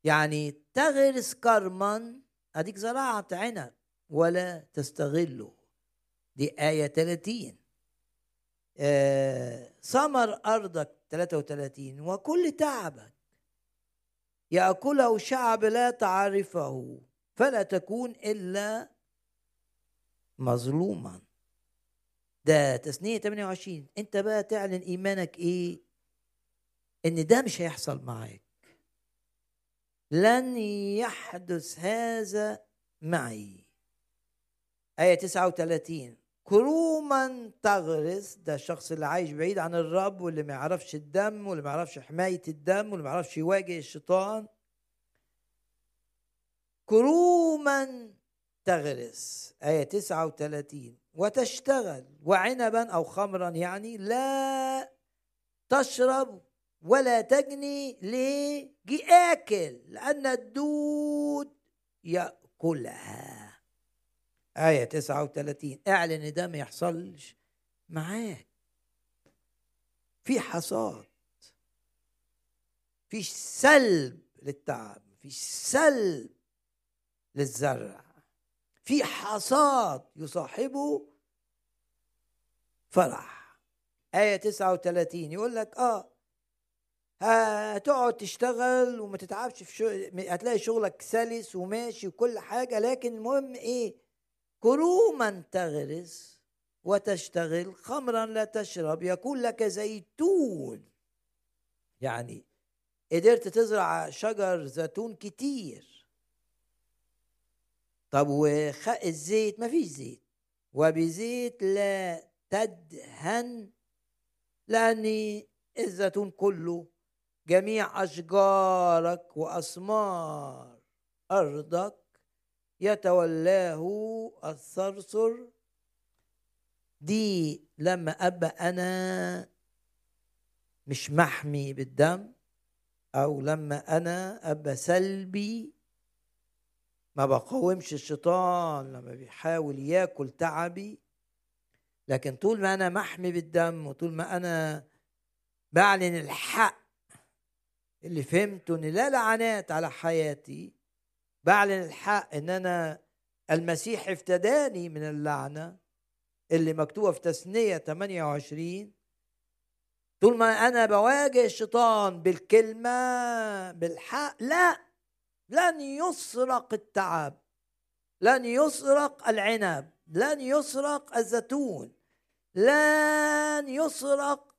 يعني تغرس كرما أديك زراعة عنب ولا تستغله. دي آية 30 آه ثمر أرضك 33 وكل تعبك. يأكله شعب لا تعرفه فلا تكون إلا مظلوما. ده تثنية 28 أنت بقى تعلن إيمانك إيه؟ إن ده مش هيحصل معاك. لن يحدث هذا معي. آية 39 كروما تغرس ده الشخص اللي عايش بعيد عن الرب واللي ما يعرفش الدم واللي ما يعرفش حماية الدم واللي ما يعرفش يواجه الشيطان. كروما تغرس آية 39 وتشتغل وعنبا أو خمرا يعني لا تشرب ولا تجني ليه جي آكل لأن الدود يأكلها. آية 39 اعلن ده ما يحصلش معاك. في حصاد. في سلب للتعب في سلب للزرع. في حصاد يصاحبه فرح. آية 39 يقول لك آه هتقعد تشتغل وما تتعبش في شغل هتلاقي شغلك سلس وماشي وكل حاجة لكن المهم إيه؟ كروما تغرس وتشتغل خمرا لا تشرب يكون لك زيتون. يعني قدرت تزرع شجر زيتون كتير. طب والزيت ما فيش زيت. وبزيت لا تدهن لأن الزيتون كله جميع أشجارك وأثمار أرضك يتولاه الثرثر دي لما أبقى أنا مش محمي بالدم أو لما أنا أبقى سلبي ما بقاومش الشيطان لما بيحاول ياكل تعبي. لكن طول ما أنا محمي بالدم وطول ما أنا بعلن الحق اللي فهمته إن لا لعنات على حياتي بعلن الحق إن أنا المسيح افتداني من اللعنة اللي مكتوبة في تثنية 28 طول ما أنا بواجه الشيطان بالكلمة بالحق لا لن يسرق التعب لن يسرق العنب لن يسرق الزيتون لن يسرق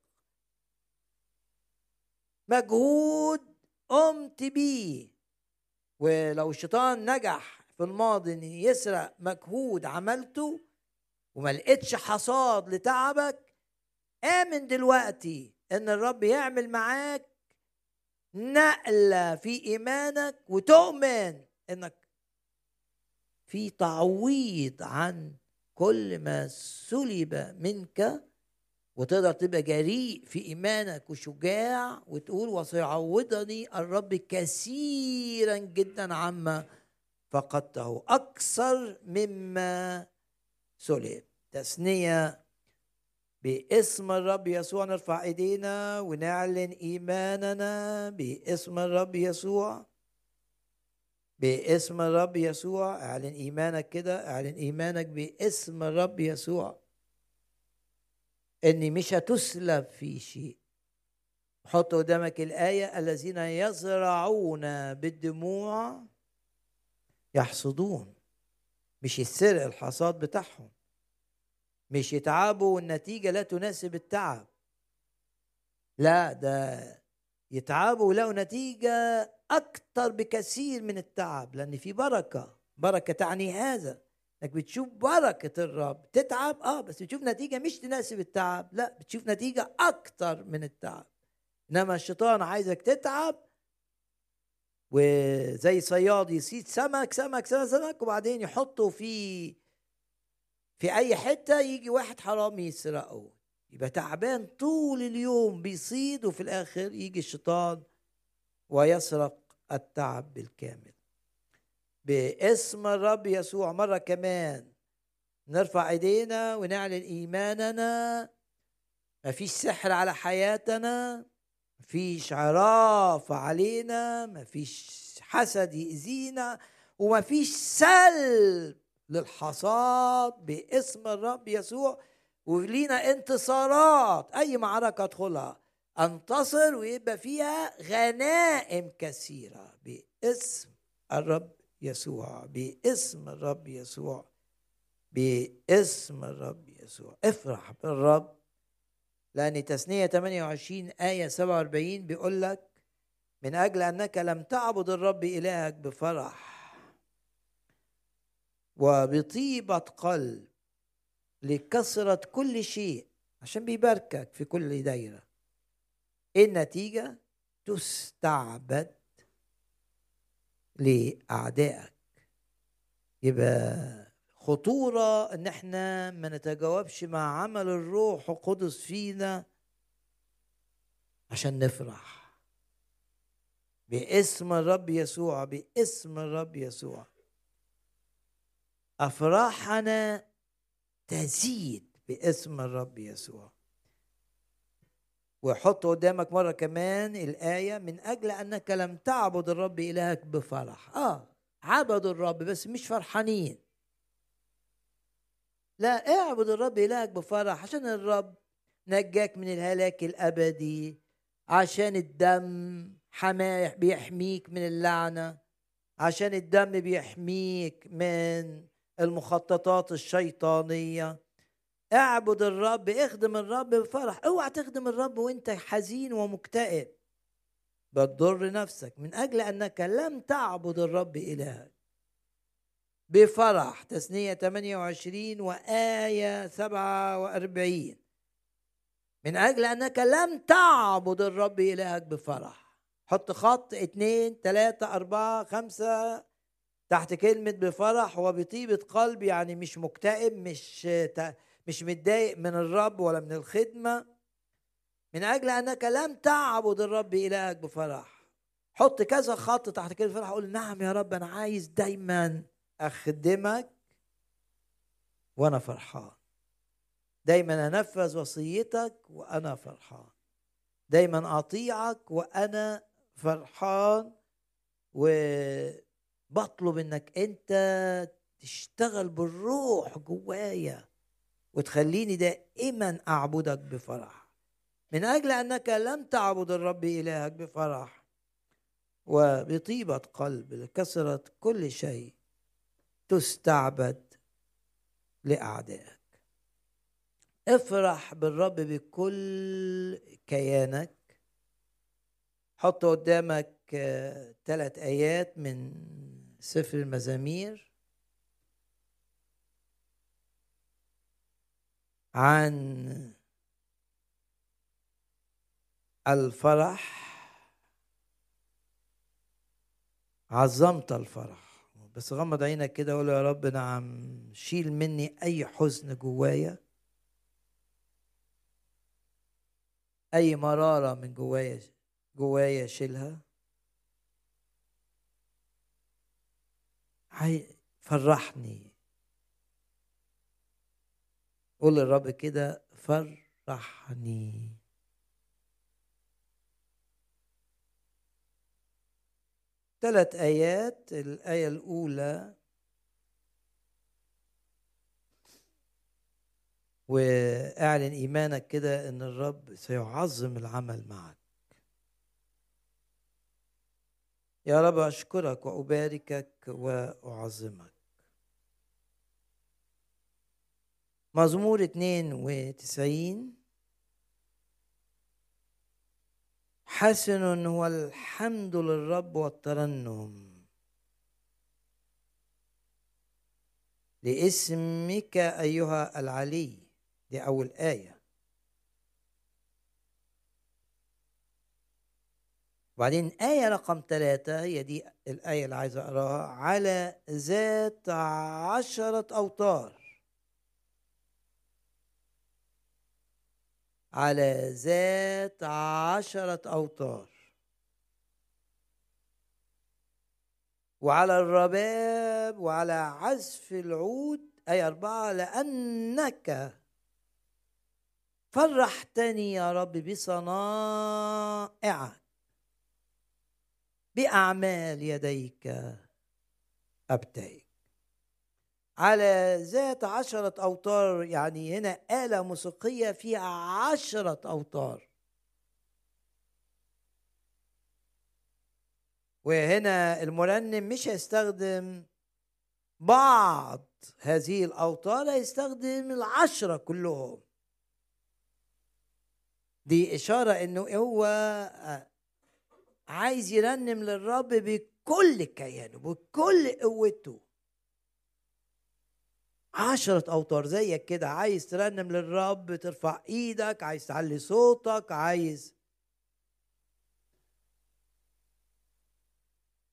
مجهود قمت بيه. ولو الشيطان نجح في الماضي إن يسرق مجهود عملته وما لقيتش حصاد لتعبك آمن دلوقتي إن الرب يعمل معاك نقلة في إيمانك وتؤمن إنك في تعويض عن كل ما سلب منك وتقدر تبقى جريء في إيمانك وشجاع وتقول وسيعوضني الرب كثيرا جدا عما فقدته. أكثر مما سلب. تثنية باسم الرب يسوع نرفع إيدينا ونعلن إيماننا. باسم الرب يسوع باسم الرب يسوع. اعلن إيمانك كده اعلن إيمانك باسم الرب يسوع. إني مش هتسلب في شيء. حط قدامك الآية الذين يزرعون بالدموع يحصدون. مش يسرق الحصاد بتاعهم. مش يتعبوا والنتيجة لا تناسب التعب. لا ده يتعبوا ويلاقوا نتيجة أكثر بكثير من التعب لأن في بركة. بركة تعني هذا. إنك بتشوف بركة الرب تتعب آه بس بتشوف نتيجة مش تناسب التعب لا بتشوف نتيجة أكتر من التعب. إنما الشيطان عايزك تتعب وزي صياد يصيد سمك سمك سمك سمك وبعدين يحطه في في أي حتة يجي واحد حرامي يسرقه. يبقى تعبان طول اليوم بيصيد وفي الآخر يجي الشيطان ويسرق التعب بالكامل. باسم الرب يسوع مرة كمان. نرفع ايدينا ونعلن ايماننا. مفيش سحر على حياتنا مفيش عراف علينا مفيش حسد يأذينا ومفيش سلب للحصاد باسم الرب يسوع. ولينا انتصارات. أي معركة ادخلها انتصر ويبقى فيها غنائم كثيرة باسم الرب يسوع باسم الرب يسوع باسم الرب يسوع. افرح بالرب. لأن تثنية 28 آية 47 بيقول لك من أجل أنك لم تعبد الرب إلهك بفرح وبطيبة قلب لكثرة كل شيء. عشان بيباركك في كل دايرة. إيه النتيجة؟ تستعبد لأعدائك. يبقى خطورة إن إحنا ما نتجاوبش مع عمل الروح القدس فينا عشان نفرح. باسم الرب يسوع باسم الرب يسوع. افراحنا تزيد باسم الرب يسوع. وحط قدامك مرة كمان الآية من أجل أنك لم تعبد الرب إلهك بفرح. آه عبدوا الرب بس مش فرحانين. لا اعبد الرب إلهك بفرح عشان الرب نجاك من الهلاك الأبدي عشان الدم حماه بيحميك من اللعنة عشان الدم بيحميك من المخططات الشيطانية. اعبد الرب اخدم الرب بفرح. اوعى تخدم الرب وانت حزين ومكتئب. بتضر نفسك من أجل انك لم تعبد الرب إلهك. بفرح. تثنية 28 وآية 47 من أجل أنك لم تعبد الرب إلهك بفرح. حط خط اتنين تلاتة أربعة خمسة تحت كلمة بفرح وبطيبة قلب يعني مش مكتئب مش مش متضايق من الرب ولا من الخدمة. من أجل أنك لم تعبد الرب إلهك بفرح. حط كذا خط تحت كلمة فرح قول نعم يا رب أنا عايز دايما أخدمك وأنا فرحان. دايما أنفذ وصيتك وأنا فرحان. دايما أطيعك وأنا فرحان. وبطلب إنك أنت تشتغل بالروح جوايا. وتخليني دائما أعبدك بفرح. من أجل أنك لم تعبد الرب إلهك بفرح وبطيبة قلب لكثرة كل شيء تستعبد لأعدائك. افرح بالرب بكل كيانك. حط قدامك ثلاث آيات من سفر المزامير. عن الفرح. عظمت الفرح. بس غمض عينك كده وقول يا رب نعم شيل مني أي حزن جوايا. أي مرارة من جوايا جوايا شيلها. فرحني. قول للرب كده فرحني. ثلاث آيات الآية الأولى وأعلن إيمانك كده إن الرب سيعظم العمل معك. يا رب أشكرك وأباركك وأعظمك. مزمور 92 حسن هو الحمد للرب والترنم. لاسمك أيها العلي. دي أول آية. وبعدين آية رقم ثلاثة هي دي الآية اللي عايز أقراها على ذات عشرة أوتار. على ذات عشرة أوتار. وعلى الرباب وعلى عزف العود أي أربعة لأنك فرحتني يا رب بصنائعك بأعمال يديك أبتهج على ذات عشرة أوتار يعني هنا آلة موسيقية فيها عشرة أوتار. وهنا المرنم مش هيستخدم بعض هذه الأوتار هيستخدم العشرة كلهم. دي إشارة إنه هو عايز يرنم للرب بكل كيانه بكل قوته. عشرة أوتار زيك كده عايز ترنم للرب ترفع إيدك عايز تعلي صوتك عايز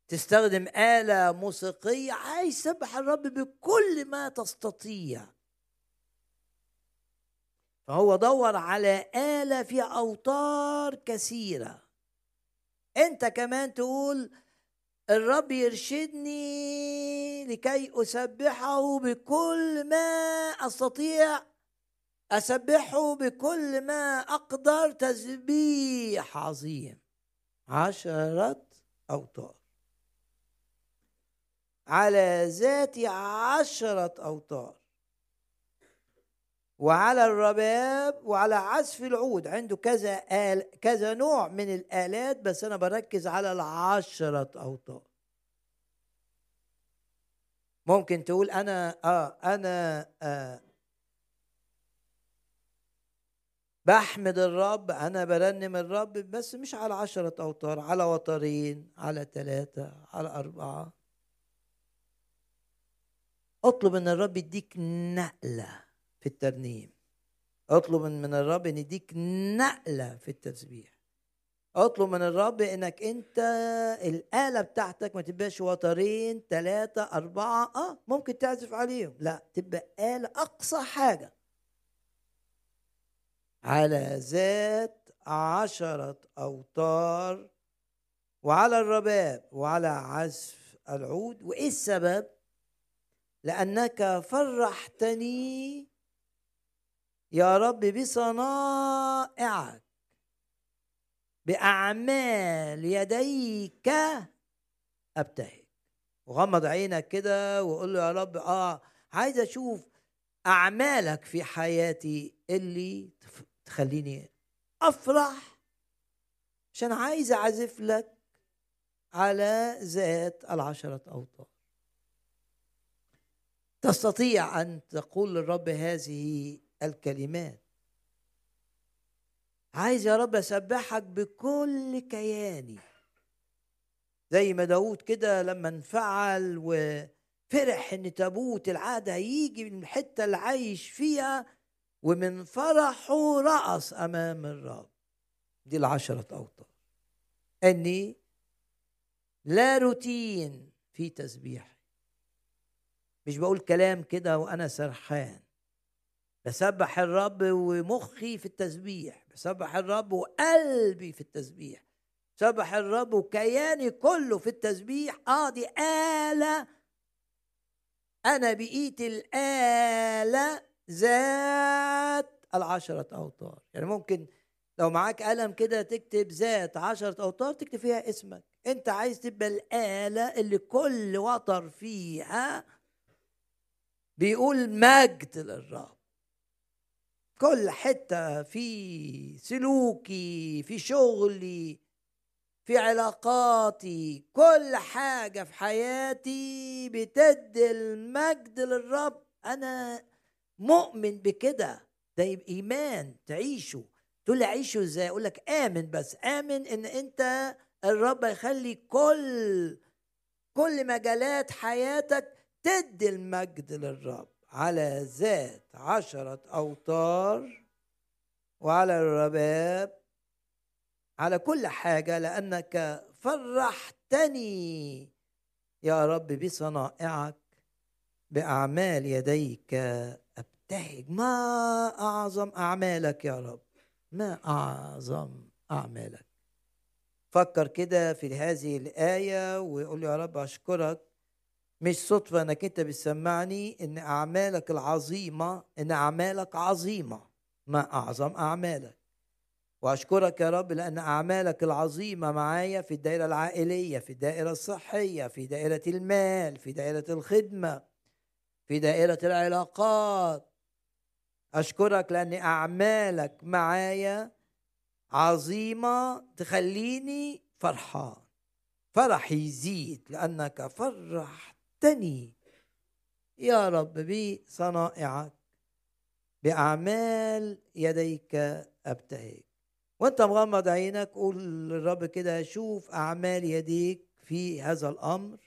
تستخدم آلة موسيقية عايز تسبح الرب بكل ما تستطيع. فهو دور على آلة فيها أوتار كثيرة. أنت كمان تقول الرب يرشدني لكي أسبحه بكل ما أستطيع أسبحه بكل ما أقدر تسبيح عظيم. عشرة أوتار. على ذات عشرة أوتار. وعلى الرباب وعلى عزف العود. عنده كذا آل كذا نوع من الآلات بس أنا بركز على العشرة أوتار ممكن تقول أنا آه أنا آه بحمد الرب أنا برنم الرب بس مش على عشرة أوتار على وترين على ثلاثة على أربعة. أطلب إن الرب يديك نقلة. في الترنيم. اطلب من الرب إن يديك نقلة في التسبيح. اطلب من الرب إنك أنت الآلة بتاعتك ما تبقاش وترين ثلاثة أربعة آه ممكن تعزف عليهم. لا تبقى آلة أقصى حاجة. على ذات عشرة أوتار وعلى الرباب وعلى عزف العود. وإيه السبب؟ لأنك فرحتني يا رب بصنائعك بأعمال يديك أبتهج. وغمض عينك كده وقول له يا رب آه عايز أشوف أعمالك في حياتي اللي تخليني أفرح عشان عايز أعزف لك على ذات العشرة أوتار. تستطيع أن تقول للرب هذه الكلمات. عايز يا رب أسبحك بكل كياني. زي ما داود كده لما انفعل وفرح إن تابوت العهد هيجي من الحتة اللي عايش فيها ومن فرحه رأس أمام الرب. دي العشرة أوتار. إني لا روتين في تسبيح مش بقول كلام كده وأنا سرحان. بسبح الرب ومخي في التسبيح بسبح الرب وقلبي في التسبيح سبح الرب وكياني كله في التسبيح. آه دي آلة أنا بقيت الآلة ذات العشرة أوتار. يعني ممكن لو معاك قلم كده تكتب ذات عشرة أوتار تكتب فيها اسمك. أنت عايز تبقى الآلة اللي كل وتر فيها بيقول مجد للرب. كل حتة في سلوكي في شغلي في علاقاتي كل حاجة في حياتي بتدي المجد للرب. أنا مؤمن بكده. ده إيمان تعيشه. تقول لي عيشه إزاي؟ أقول لك آمن بس. آمن إن أنت الرب يخلي كل كل مجالات حياتك تدي المجد للرب. على ذات عشرة أوتار وعلى الرباب على كل حاجة لأنك فرحتني. يا رب بصنائعك بأعمال يديك. أبتهج. ما أعظم أعمالك يا رب؟ ما أعظم أعمالك؟ فكر كده في هذه الآية ويقول يا رب أشكرك مش صدفة إنك أنت بتسمعني إن أعمالك العظيمة إن أعمالك عظيمة. ما أعظم أعمالك. وأشكرك يا رب لأن أعمالك العظيمة معايا في الدائرة العائلية في الدائرة الصحية في دائرة المال في دائرة الخدمة في دائرة العلاقات. أشكرك لأن أعمالك معايا عظيمة تخليني فرحان. فرح يزيد لأنك فرح اعتني يا رب بصنائعك بأعمال يديك أبتهج وأنت مغمض عينك قول للرب كده شوف أعمال يديك في هذا الأمر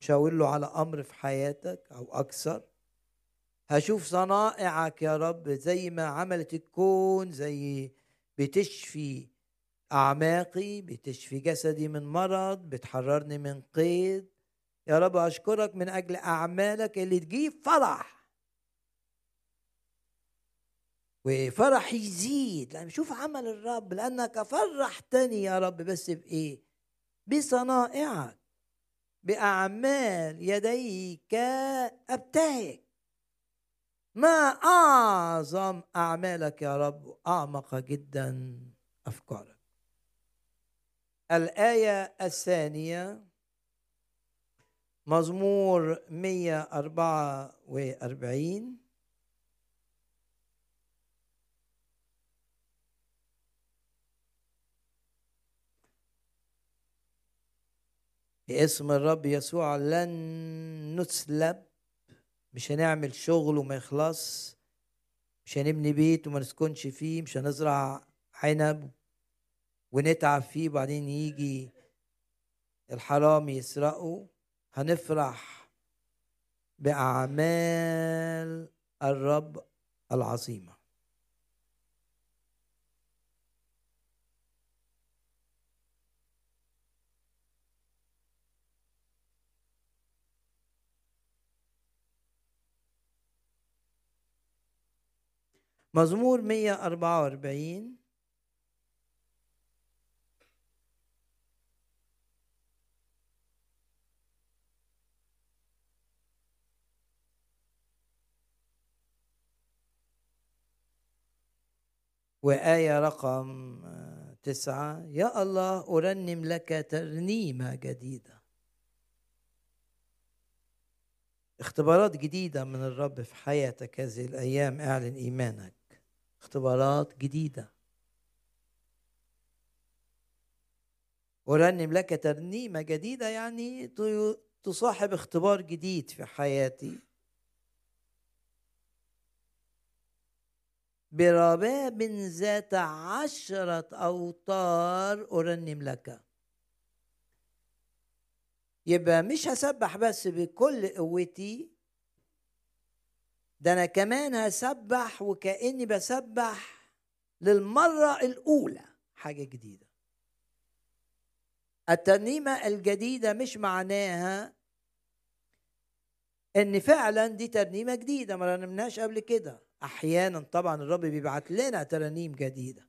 شاور له على أمر في حياتك أو أكثر. هشوف صنائعك يا رب زي ما عملت الكون زي بتشفي أعماقي بتشفي جسدي من مرض بتحررني من قيد. يا رب أشكرك من أجل أعمالك اللي تجيب فرح. وفرح يزيد لأن شوف عمل الرب لأنك فرحتني يا رب بس بإيه؟ بصنائعك بأعمال يديك أبتهج. ما أعظم أعمالك يا رب أعمق جدا أفكارك. الآية الثانية مزمور 144 باسم الرب يسوع لن نسلب. مش هنعمل شغل وما يخلص. مش هنبني بيت وما نسكنش فيه. مش هنزرع عنب ونتعب فيه وبعدين يجي الحرام يسرقه. هنفرح بأعمال الرب العظيمة. مزمور 144 وآية رقم تسعة. يا الله أرنم لك ترنيمة جديدة. اختبارات جديدة من الرب في حياتك هذه الأيام أعلن إيمانك. اختبارات جديدة. أرنم لك ترنيمة جديدة يعني تصاحب اختبار جديد في حياتي. برباب ذات عشرة أوتار أرنم لك. يبقى مش هسبح بس بكل قوتي ده أنا كمان هسبح وكأني بسبح للمرة الأولى حاجة جديدة. الترنيمة الجديدة مش معناها إن فعلا دي ترنيمة جديدة ما رنمناش قبل كده. أحيانا طبعا الرب بيبعت لنا ترانيم جديدة.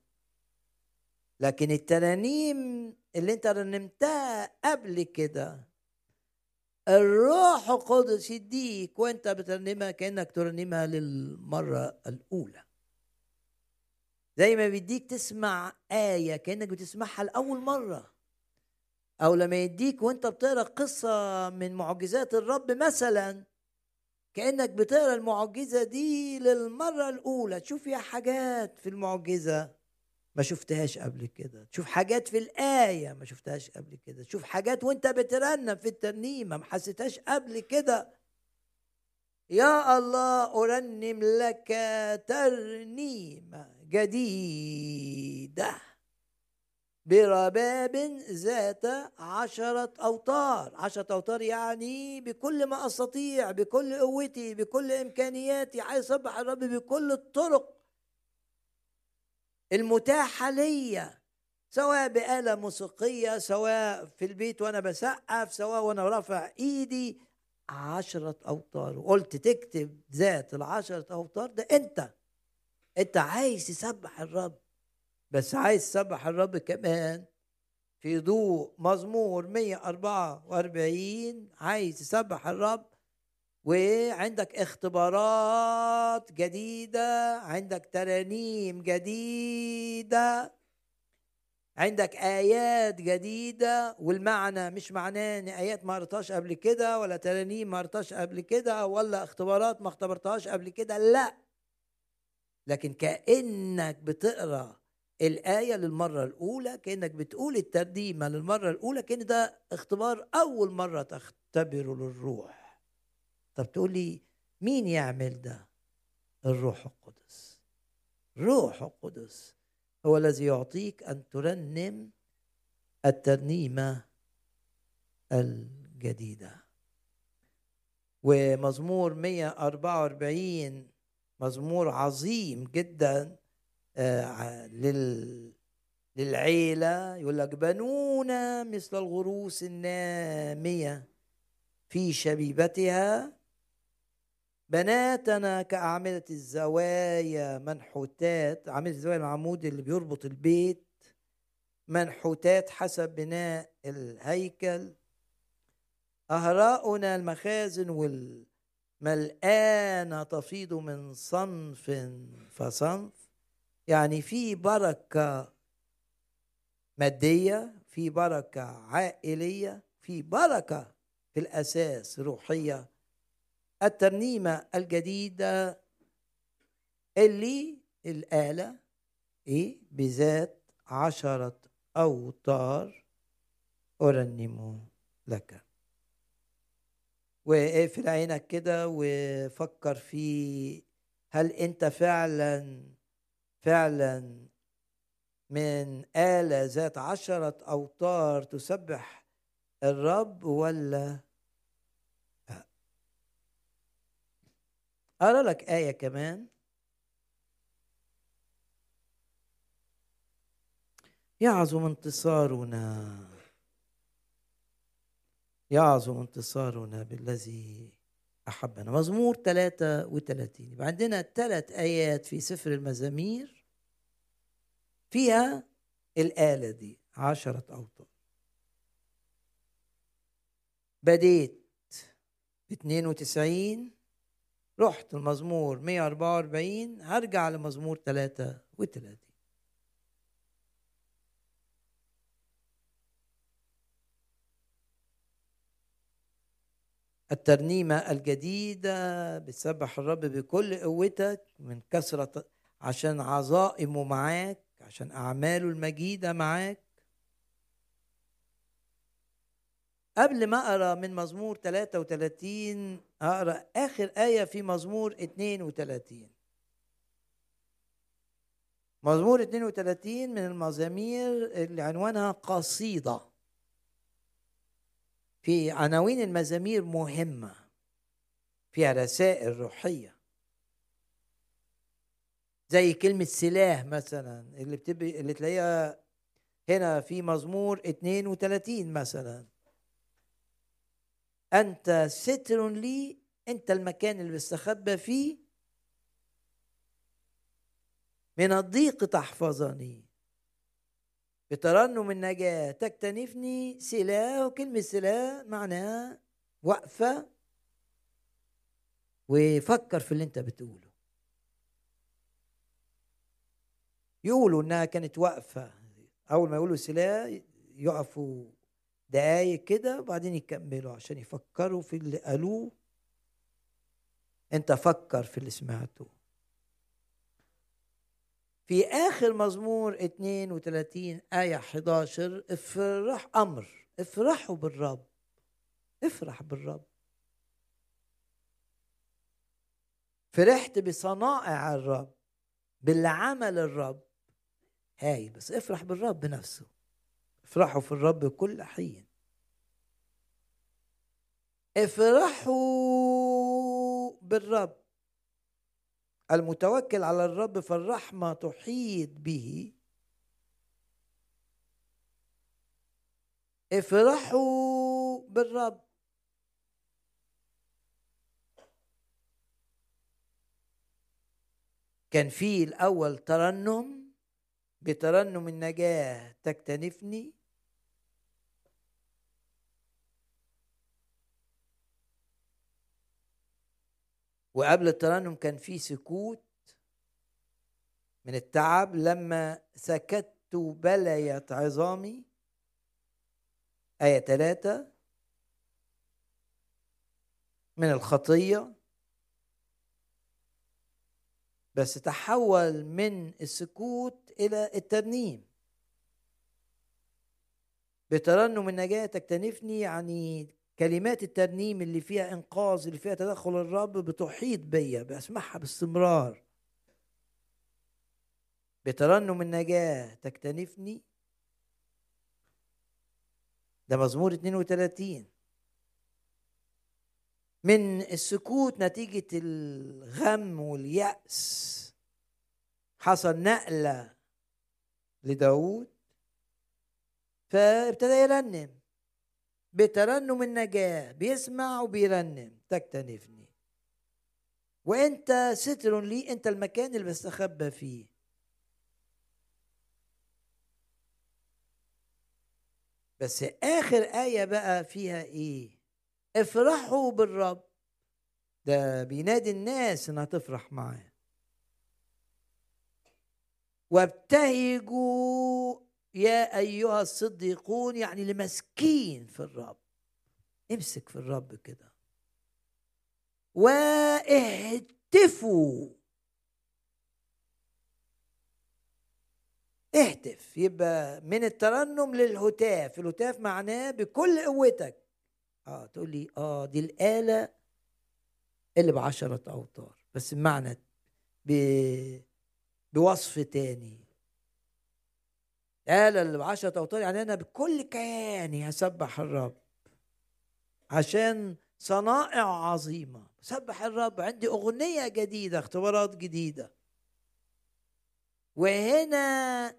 لكن الترانيم اللي أنت رنمتها قبل كده الروح القدس يديك وأنت بترنمها كأنك ترنمها للمرة الأولى. زي ما بيديك تسمع آية كأنك بتسمعها لأول مرة. أو لما يديك وأنت بتقرأ قصة من معجزات الرب مثلا كأنك بتقرأ المعجزة دي للمرة الأولى. تشوف فيها حاجات في المعجزة ما شفتهاش قبل كده. تشوف حاجات في الآية ما شفتهاش قبل كده. تشوف حاجات وانت بترنم في الترنيمة ما حسيتهاش قبل كده. يا الله أرنم لك ترنيمة جديدة. برباب ذات عشرة أوتار. عشرة أوتار يعني بكل ما أستطيع بكل قوتي بكل إمكانياتي. عايز أصبح الرب بكل الطرق المتاحة ليا سواء بآلة موسيقية سواء في البيت وأنا بسقف سواء وأنا رافع إيدي. عشرة أوتار. وقلت تكتب ذات العشرة أوتار ده أنت. أنت عايز تسبح الرب. بس عايز تسبح الرب كمان في ضوء مزمور 144 عايز تسبح الرب. وعندك اختبارات جديدة عندك ترانيم جديدة عندك آيات جديدة والمعنى مش معناه إن آيات ما قريتهاش قبل كده ولا ترانيم ما قريتهاش قبل كده ولا اختبارات ما اختبرتهاش قبل كده لا. لكن كأنك بتقرأ الآية للمرة الأولى كأنك بتقول الترنيمة للمرة الأولى كأن ده اختبار أول مرة تختبره للروح طب تقول لي مين يعمل ده؟ الروح القدس. روح القدس هو الذي يعطيك أن ترنم الترنيمة الجديدة. ومزمور 144 مزمور عظيم جدا. لل للعيلة يقول لك بنونا مثل الغروس النامية في شبيبتها. بناتنا كأعمدة الزوايا منحوتات أعمدة الزوايا العمود اللي بيربط البيت منحوتات حسب بناء الهيكل. أهراؤنا المخازن والملآنة تفيض من صنف فصنف. يعني في بركة مادية في بركة عائلية في بركة في الأساس روحية. الترنيمة الجديدة اللي الآلة إيه؟ بذات عشرة أوتار أرنم لك. واقفل عينك كده وفكر في هل أنت فعلا فعلا من آلة ذات عشرة أوتار تسبح الرب ولا؟ أرى لك آية كمان. يعظم انتصارنا. يعظم انتصارنا بالذي أحبنا مزمور 33 يبقى عندنا ثلاث آيات في سفر المزامير فيها الآلة دي عشرة أوتار. بديت ب 92 رحت المزمور 144 هرجع لمزمور 33 الترنيمة الجديدة بتسبح الرب بكل قوتك من كثرة عشان عظائمه معاك عشان أعماله المجيدة معاك. قبل ما أقرأ من مزمور 33 أقرأ آخر آية في مزمور 32 مزمور 32 من المزامير اللي عنوانها قصيدة. في عناوين المزامير مهمة فيها رسائل روحية. زي كلمة سلاح مثلا اللي بتبقى اللي تلاقيها هنا في مزمور 32 مثلا. أنت ستر لي أنت المكان اللي بستخبى فيه. من الضيق تحفظني. بترنم النجاة تكتنفني سلاح وكلمة سلاح معناها وقفة وفكر في اللي انت بتقوله. يقولوا إنها كانت واقفة أول ما يقولوا سلاح يقفوا دقايق كده وبعدين يكملوا عشان يفكروا في اللي قالوه. انت فكر في اللي سمعته. في آخر مزمور 32 آية 11 افرح أمر افرحوا بالرب افرح بالرب. فرحت بصنائع الرب باللي عمل الرب. هاي بس افرح بالرب نفسه افرحوا في الرب كل حين. افرحوا بالرب. المتوكل على الرب فالرحمة تحيط به. افرحوا بالرب. كان في الأول ترنم بترنم النجاة تكتنفني. وقبل الترنم كان في سكوت من التعب لما سكت بليت عظامي. آية ثلاثة من الخطية. بس تحول من السكوت إلى الترنيم. بترنم النجاة تكتنفني يعني كلمات الترنيم اللي فيها إنقاذ اللي فيها تدخل الرب بتحيط بيا بسمعها باستمرار. بترنم النجاة تكتنفني. ده مزمور 32 من السكوت نتيجة الغم واليأس. حصل نقلة لداود فابتدى يرنم. بترنم النجاة بيسمع وبيرنم. تكتنفني. وانت ستر لي انت المكان اللي بستخبى فيه. بس آخر آية بقى فيها إيه؟ افرحوا بالرب. ده بينادي الناس إنها تفرح معاه. وابتهجوا يا أيها الصديقون يعني لمسكين في الرب. امسك في الرب كده. واهتفوا. اهتف. يبقى من الترنم للهتاف. الهتاف معناه بكل قوتك. آه تقول لي آه دي الآلة اللي بعشرة أوتار. بس المعنى ب... بوصف تاني. الآلة اللي بعشرة أوتار يعني أنا بكل كياني هسبح الرب عشان صنائع عظيمة. سبح الرب عندي أغنية جديدة اختبارات جديدة. وهنا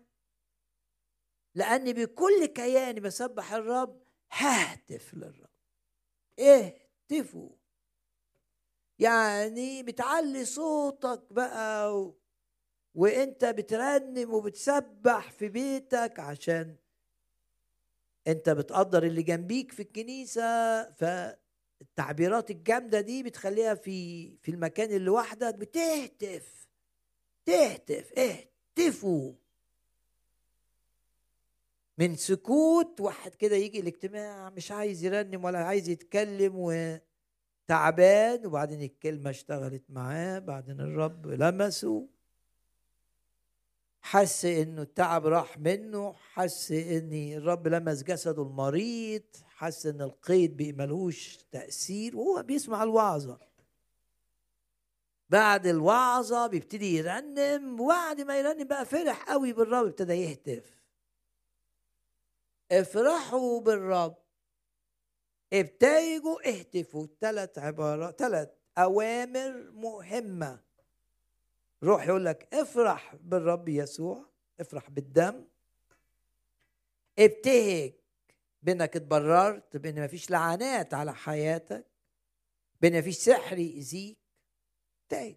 لأني بكل كياني بسبح الرب ههتف للرب. اهتفوا. يعني بتعلي صوتك بقى. وانت بترنم وبتسبح في بيتك عشان انت بتقدر اللي جنبيك في الكنيسة فالتعبيرات الجامدة دي بتخليها في في المكان اللي لوحدك بتهتف تهتف اهتفوا. من سكوت واحد كده يجي الاجتماع مش عايز يرنم ولا عايز يتكلم وتعبان وبعدين الكلمة اشتغلت معاه بعدين الرب لمسه. حس إنه التعب راح منه حس إن الرب لمس جسده المريض حس إن القيد بيملوش تأثير وهو بيسمع الوعظة. بعد الوعظة بيبتدي يرنم وبعد ما يرنم بقى فرح قوي بالرب ابتدى يهتف. افرحوا بالرب. ابتهجوا اهتفوا ثلاث عبارات ثلاث أوامر مهمة. روح يقول لك افرح بالرب يسوع افرح بالدم. ابتهج بإنك اتبررت بإن مفيش لعنات على حياتك بإن مفيش سحر يأذيك. ابتهج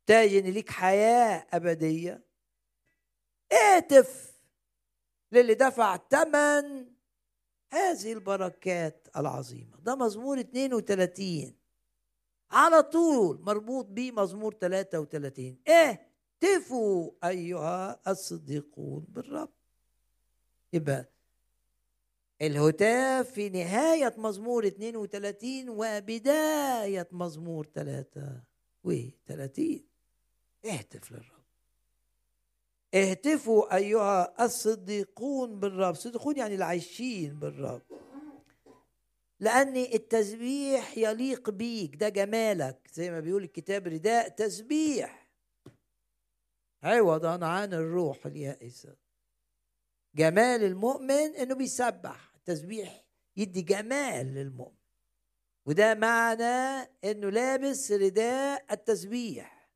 ابتهج إن ليك حياة أبدية. اهتف للي دفع ثمن هذه البركات العظيمة. ده مزمور 32 على طول مربوط بيه مزمور 33 اهتفوا أيها الصديقون بالرب. يبقى الهتاف في نهاية مزمور 32 وبداية مزمور 33 اهتف للرب. اهتفوا أيها الصديقون بالرب. صديقون يعني العايشين بالرب. لأن التسبيح يليق بيك ده جمالك. زي ما بيقول الكتاب رداء تسبيح. عوضا عن الروح اليائسة. جمال المؤمن إنه بيسبح. التسبيح يدي جمال للمؤمن. وده معنى إنه لابس رداء التسبيح.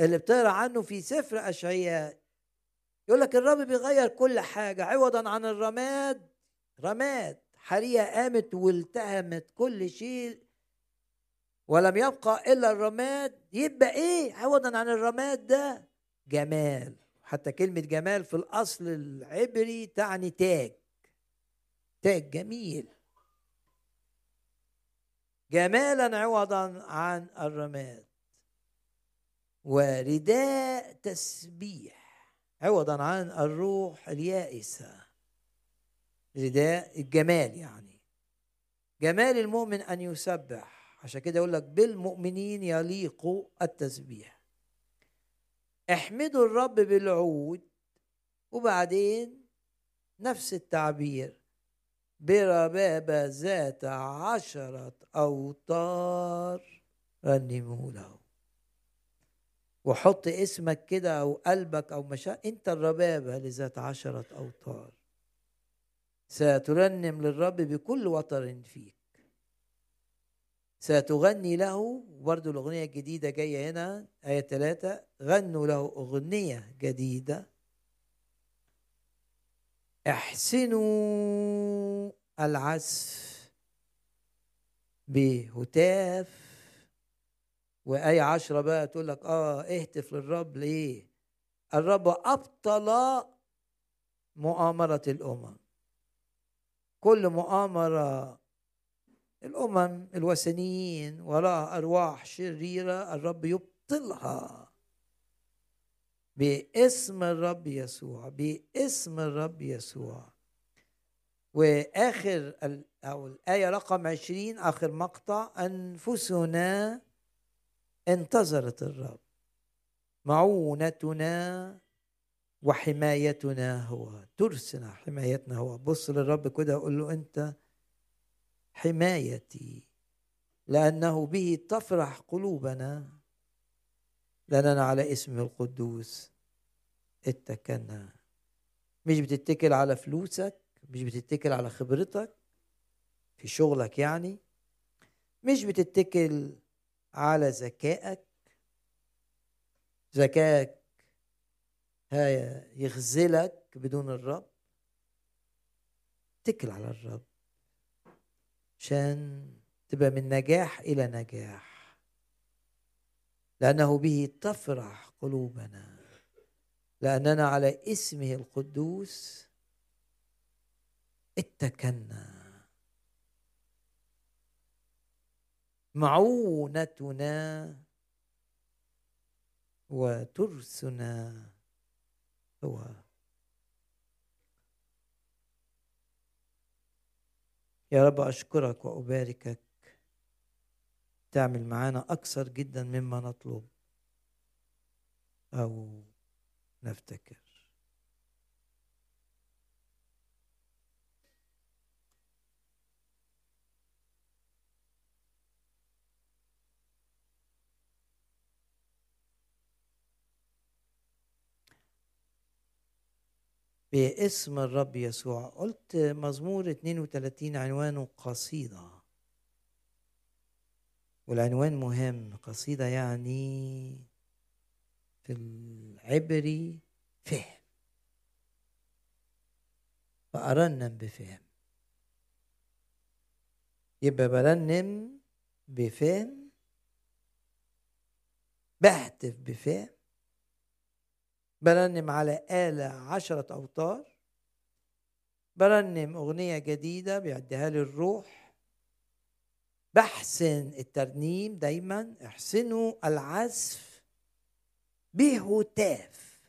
اللي بتقرأ عنه في سفر أشعياء يقول لك الرب بيغير كل حاجة. عوضا عن الرماد رماد. حرية قامت والتهمت كل شيء ولم يبقى إلا الرماد. يبقى إيه؟ عوضا عن الرماد ده. جمال. حتى كلمة جمال في الأصل العبري تعني تاج. تاج جميل. جمالا عوضا عن الرماد. ورداء تسبيح. عوضا عن الروح اليائسة. رداء الجمال يعني. جمال المؤمن أن يسبح. عشان كده يقول لك بالمؤمنين يليق التسبيح. احمدوا الرب بالعود وبعدين نفس التعبير. بربابة ذات عشرة أوتار رنموا له. وحط اسمك كده أو قلبك أو مشاء أنت الربابة لذات عشرة أوتار سترنم للرب بكل وطر فيك ستغني له برضو الأغنية الجديدة جاية هنا آية ثلاثة غنوا له أغنية جديدة. احسنوا العزف بهتاف. وآية عشرة بقى تقول لك آه اهتف للرب. ليه؟ الرب أبطل مؤامرة الأمم. كل مؤامرة الأمم الوثنيين وراء أرواح شريرة الرب يبطلها. باسم الرب يسوع باسم الرب يسوع. وآخر أو الآية رقم عشرين آخر مقطع أنفسنا انتظرت الرب معونتنا وحمايتنا هو. ترسنا حمايتنا هو. بص للرب كده وقول له أنت حمايتي لأنه به تفرح قلوبنا لأننا على اسمه القدوس اتكلنا. مش بتتكل على فلوسك مش بتتكل على خبرتك في شغلك يعني. مش بتتكل على ذكائك. ذكائك يخذلك بدون الرب. اتكل على الرب عشان تبقى من نجاح إلى نجاح لأنه به تفرح قلوبنا لأننا على اسمه القدوس اتكلنا. معونتنا وترسنا. هو. يا رب أشكرك وأباركك. تعمل معانا أكثر جدا مما نطلب أو نفتكر. باسم الرب يسوع. قلت مزمور 32 عنوانه قصيدة. والعنوان مهم. قصيدة يعني في العبري فهم. فأرنم بفهم. يبقى برنم بفهم. بهتف بفهم. برنم على آلة عشرة أوتار. برنم أغنية جديدة بيعديها لي الروح. بحسن الترنيم دايما. احسنوا العزف بهتاف.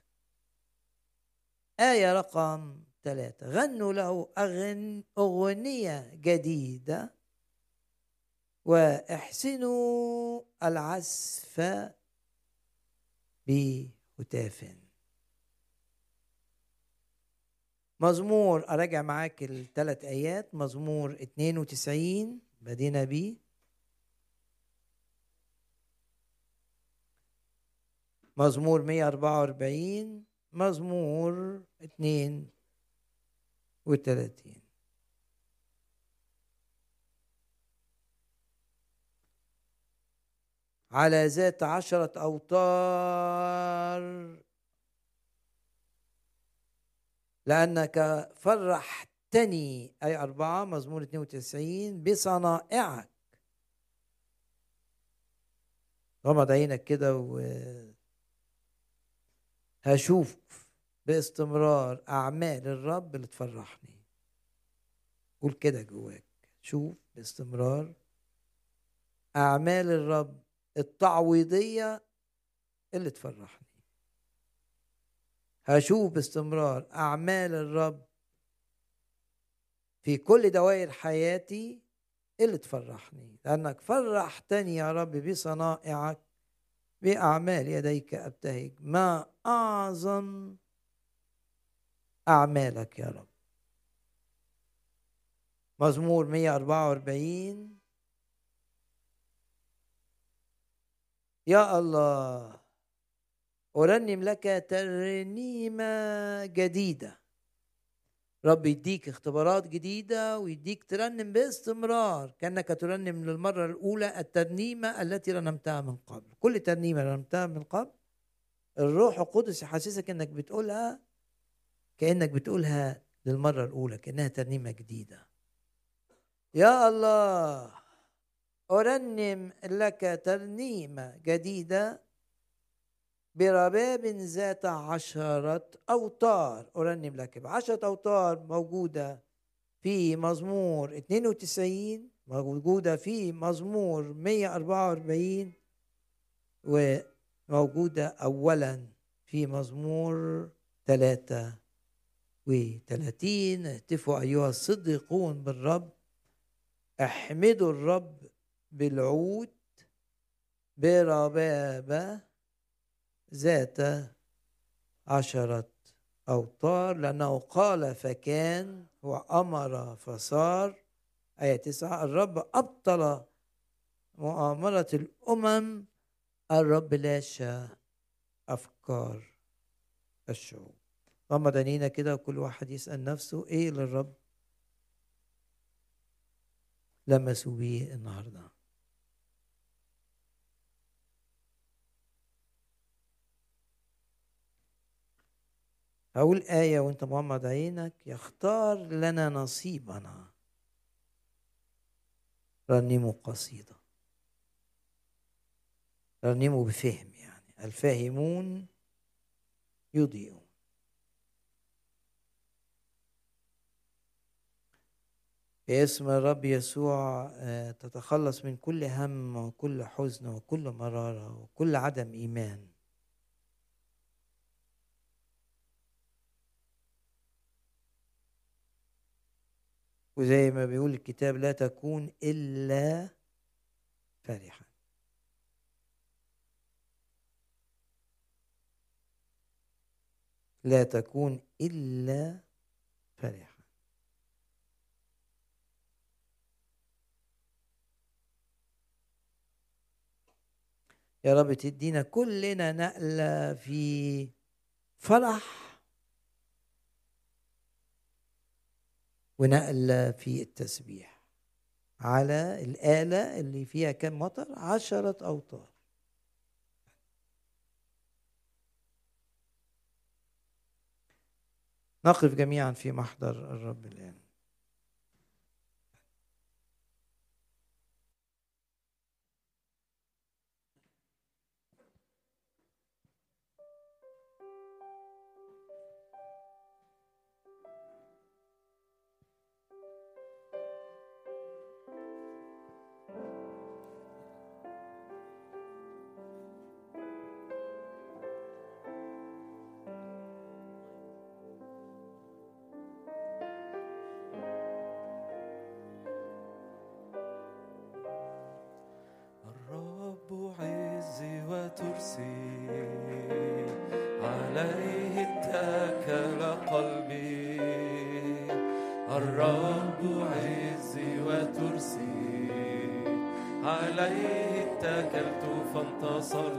آية رقم ثلاثة غنوا له أغن أغنية جديدة. وأحسنوا العزف بهتاف. مزمور أراجع معاك الثلاث آيات. مزمور 92 بدينا بيه مزمور 144 مزمور 32 على ذات عشرة أوتار لأنك فرحتني أي أربعة مزمور 92 بصنائعك. غمض عينك كده و هشوف باستمرار أعمال الرب اللي تفرحني. قول كده جواك. شوف باستمرار أعمال الرب التعويضية اللي تفرحني. هشوف باستمرار أعمال الرب في كل دوائر حياتي اللي تفرحني لأنك فرحتني يا رب بصنائعك بأعمال يديك أبتهج. ما أعظم أعمالك يا رب؟ مزمور 144 يا الله أرنم لك ترنيمة جديدة. رب يديك اختبارات جديدة ويديك ترنم باستمرار كأنك ترنم للمرة الأولى الترنيمة التي رنمتها من قبل. كل ترنيمة رنمتها من قبل الروح القدس يحسسك إنك بتقولها كأنك بتقولها للمرة الأولى كأنها ترنيمة جديدة. يا الله أرنم لك ترنيمة جديدة برباب ذات عشرة أوتار. أرنم لك بعشرة أوتار موجودة في مزمور 92 موجودة في مزمور 144 وموجودة أولا في مزمور 33 اهتفوا أيها الصديقون بالرب. احمدوا الرب بالعود. بربابة ذات عشرة أوتار لأنه قال فكان وأمر فصار. آية تسعة الرب أبطل مؤامرة الأمم الرب لاشى أفكار الشعوب. غمض عينينا كده وكل واحد يسأل نفسه إيه للرب لمسوا بيه النهارده؟ أقول آية وأنت مغمض عينك يختار لنا نصيبنا. رنموا قصيدة. رنموا بفهم يعني. الفاهمون يضيئون باسم الرب يسوع آه، تتخلص من كل هم وكل حزن وكل مرارة وكل عدم إيمان. وزي ما بيقول الكتاب لا تكون إلا فرحا. لا تكون إلا فرحا. يا رب تدينا كلنا نقلة في فرح ونقلة في التسبيح على الآلة اللي فيها كم مطر؟ عشرة أوتار. نقف جميعا في محضر الرب الآن. tasar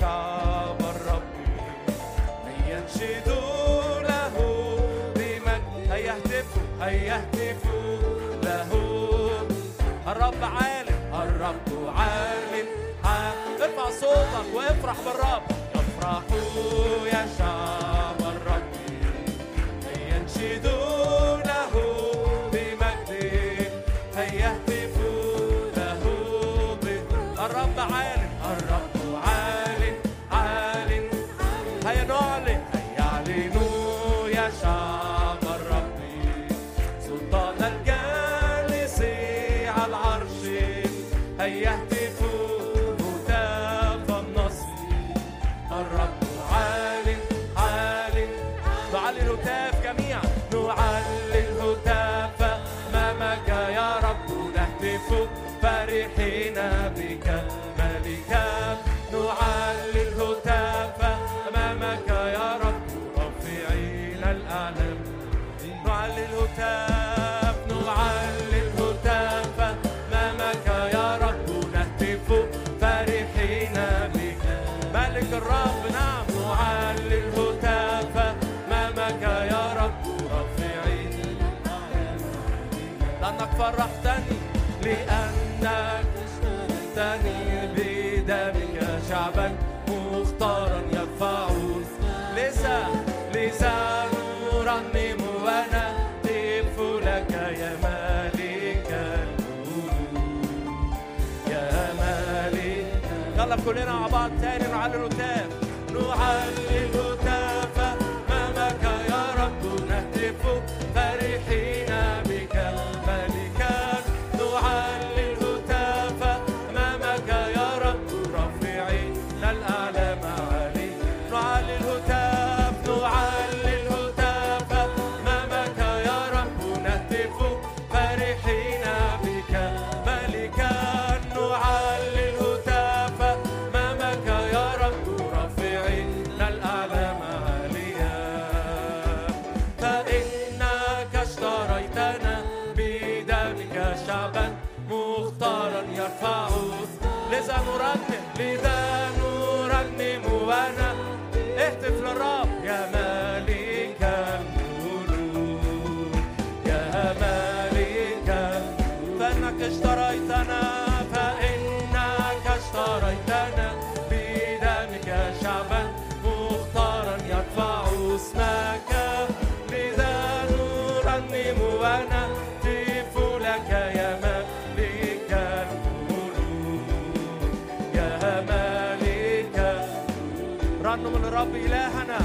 شعب له بمجد له. الرب عالم الرب ارفع صوتك وافرح بالرب. افرحوا يا شعب الرب. لينشدوا كلنا مع بعض تاني نعلن قدام نعلن الرب إلهنا.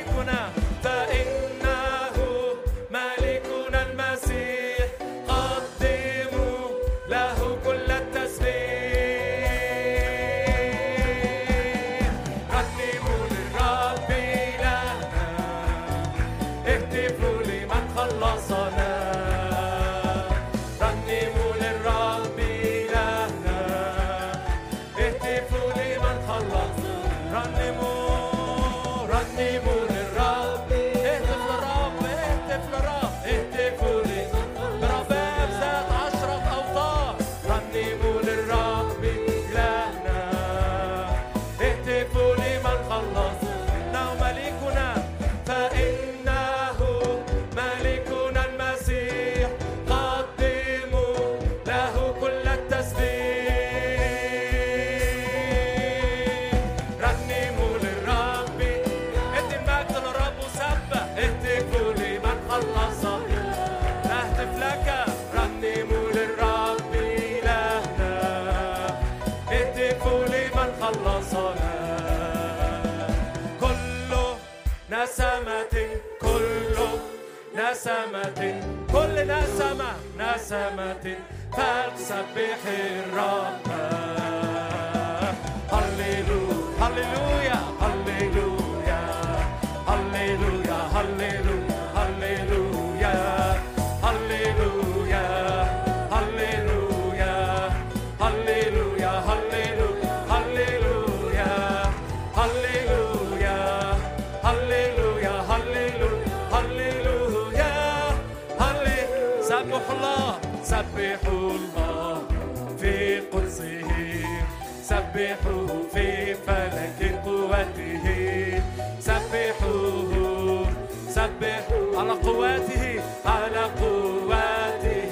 ikuna ta نسمة كل نسمة نسمة فلسبح الرب. هللويا هللويا هللويا هللويا. سبحوا الله في قدسه سبحوه في فلك قوته. سبحوه سبحوا على قواته على قواته.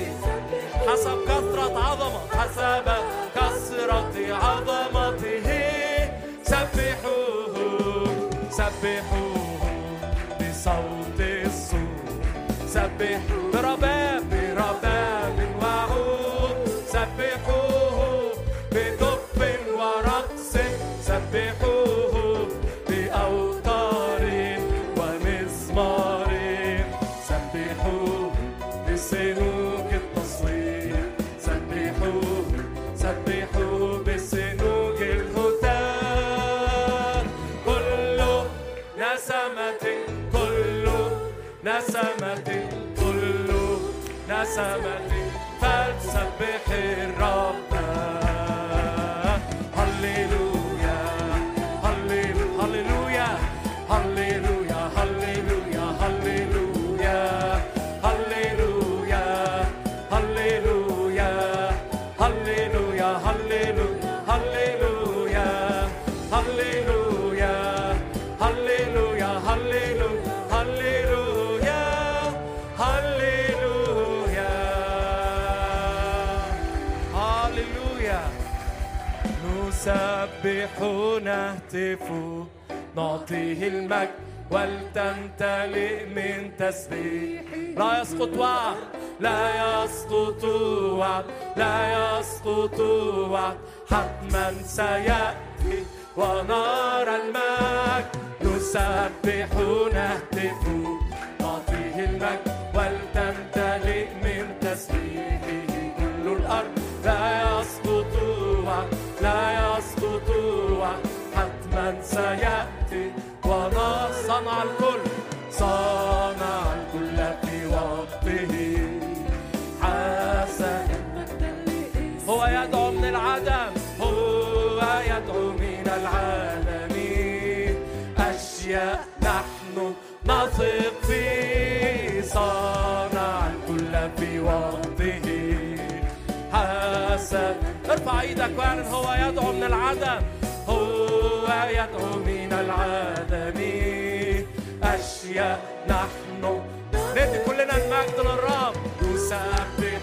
حسب كثرة عظمة حسب كثرة عظمته. سبحوه سبحوه بصوت الصور سبح summer نهتف نعطيه المجد ولتمتلئ من تسبيح لا يسقط وعد لا يسقط وعد لا يسقط وعد. حتما سيأتي ونرى المجد. نسبح نهتف نعطيه المجد ولتمتلئ من تسبيحه. كل الأرض لا يسقط وعد لا يسقط سيأتي وصنع الكل. صنع الكل في وقته. حسن هو يدعو من العدم هو يدعو من العالم. أشياء نحن نثق فيه. صنع الكل في وقته. حسن ارفع إيدك واعلن هو يدعو من العدم. يدعو من العدم أشياء نحن ندي كلنا المجد للرب. نسبح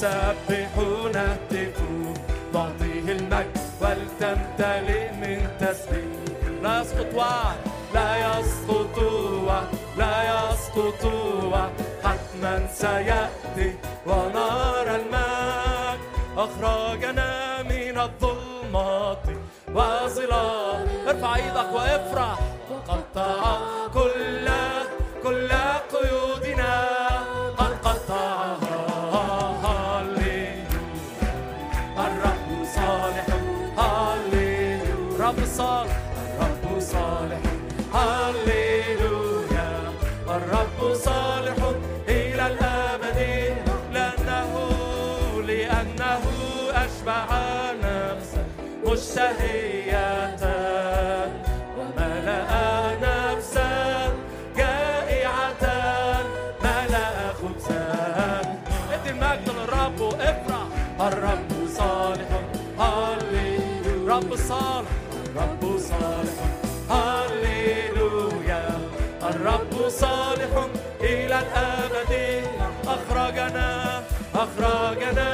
نسبح نهتف نعطيه المجد ولتمتلئ من تسبيح. لا يسقط وعد لا يسقط وعد لا يسقط وعد حتما سيأتي ونرى المجد. أخرجنا الظلمات. وظلال ارفع إيدك وافرح. وقطع كل كل إلى الأبد أخرجنا أخرجنا.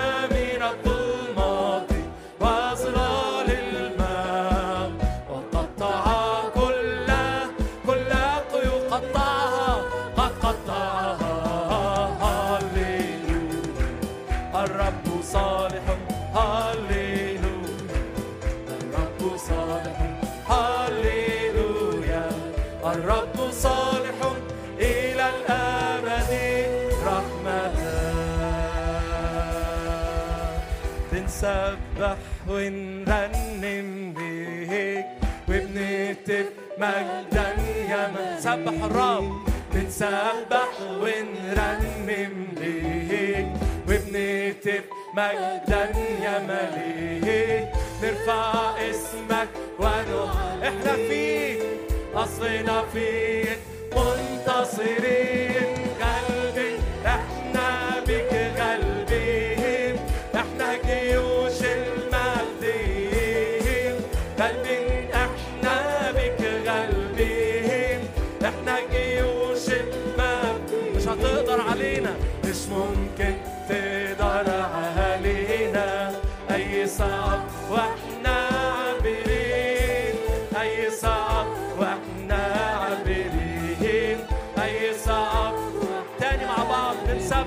بنسبح ونرنم ليك وبنهتف مجدا يا من سبح الرب. بنسبح ونرنم ليك وبنهتف مجدا يا مليك نرفع اسمك ونو إحنا فيك أصلنا فيك منتصرين.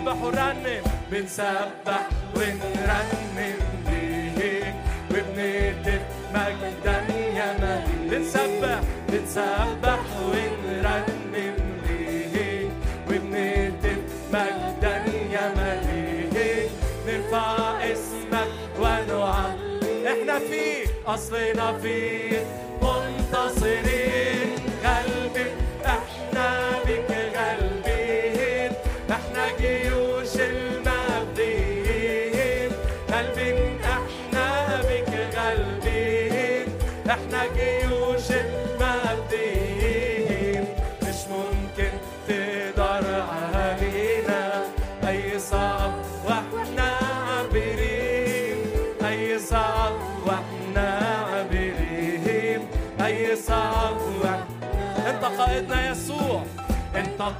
بنسبح ونرنم بنسبح ونرنم ليك وبنهتف مجدا يا مليك بنسبح بنسبح ونرنم ليك وبنهتف مجدا يا مليك نرفع اسمك ونعم إحنا فيك أصلنا فيك منتصرين.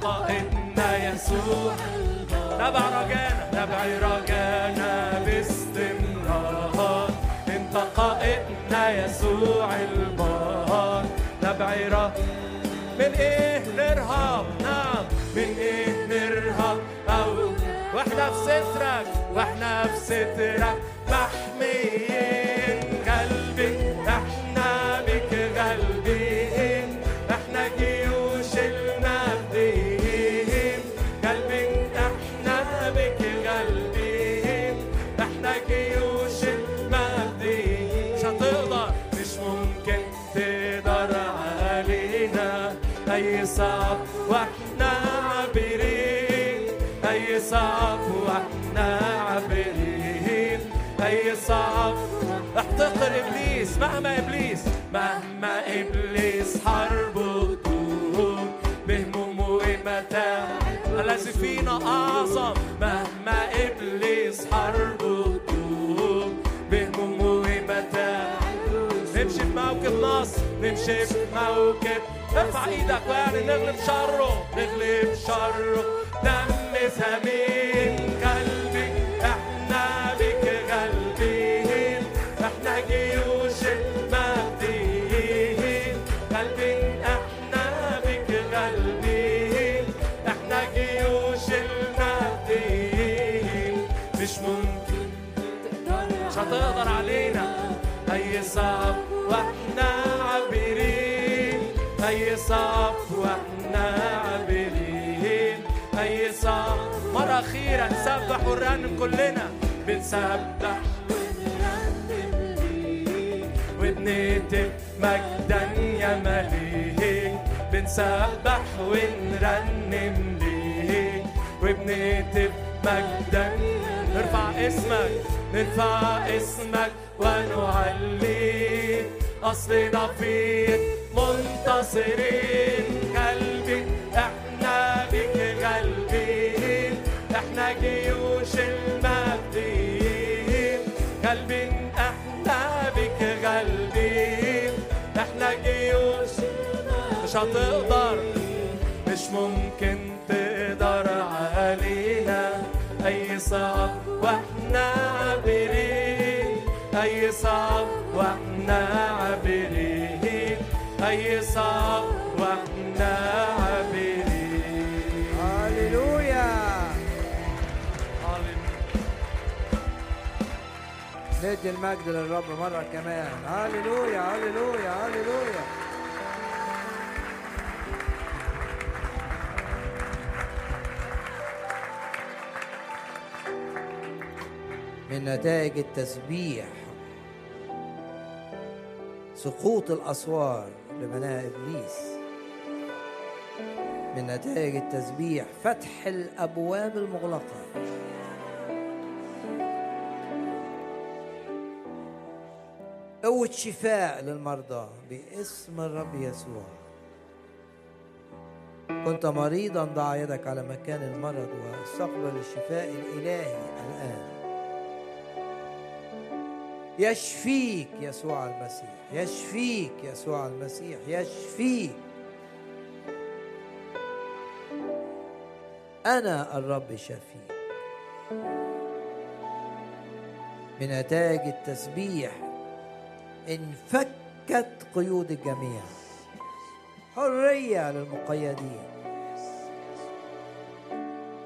قائدنا يسوع نبع رجانا نبع رجانا باستمرار انت قائدنا يسوع البار نبع من إيه نرهب نعم من إيه نرهب أو وإحنا في سترك وإحنا في سترك محميين مهما إبليس. مهما إبليس. حربه تدور بهموم ومتاع الذي فينا أعظم. مهما إبليس. حربه تدور بهموم ومتاع نمشي في موكب نصر نمشي في موكب ارفع إيدك ويعني نغلب شره. نغلب شره. دم ثمين أخيرة نسبح ونرنم كلنا. بنسبح وبنهتف مجدا يا مليك بنسبح ونرنم ليك وبنهتف مجدا نرفع اسمك نرفع اسمك ونعليك أصلنا فيك منتصرين. مش هتقدر مش ممكن تقدر علينا. أي صعب وإحنا عابرين أي صعب وإحنا عابرين أي صعب وإحنا عابرين. هللويا. ندي المجد للرب مرة كمان. هللويا هللويا هللويا. من نتائج التسبيح. سقوط الأسوار لبناء إبليس. من نتائج التسبيح فتح الأبواب المغلقة. قوة شفاء للمرضى باسم الرب يسوع. كنت مريضا ضع يدك على مكان المرض واستقبل الشفاء الإلهي الآن. يشفيك يسوع المسيح يشفيك يسوع المسيح يشفيك. أنا الرب شفيك. من نتائج التسبيح انفكت قيود الجميع. حرية للمقيدين.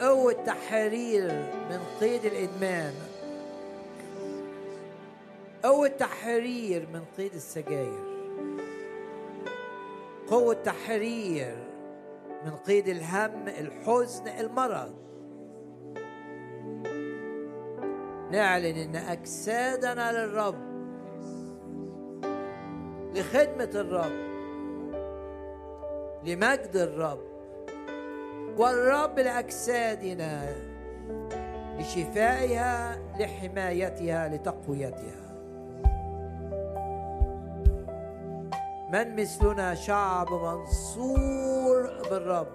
قوة تحرير من قيد الإدمان. قوة تحرير من قيد السجاير. قوة تحرير من قيد الهم الحزن المرض. نعلن إن أجسادنا للرب. لخدمة الرب. لمجد الرب. والرب لأجسادنا. لشفائها لحمايتها لتقويتها. من مثلنا شعب منصور بالرب.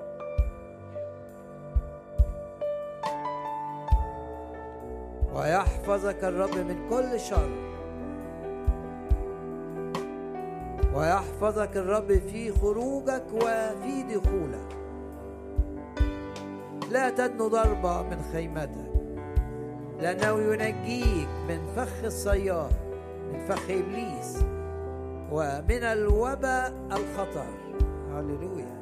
ويحفظك الرب من كل شر. ويحفظك الرب في خروجك وفي دخولك. لا تدنو ضربة من خيمتك. لأنه ينجيك من فخ الصياد من فخ إبليس. ومن الوباء الخطر. هللويا.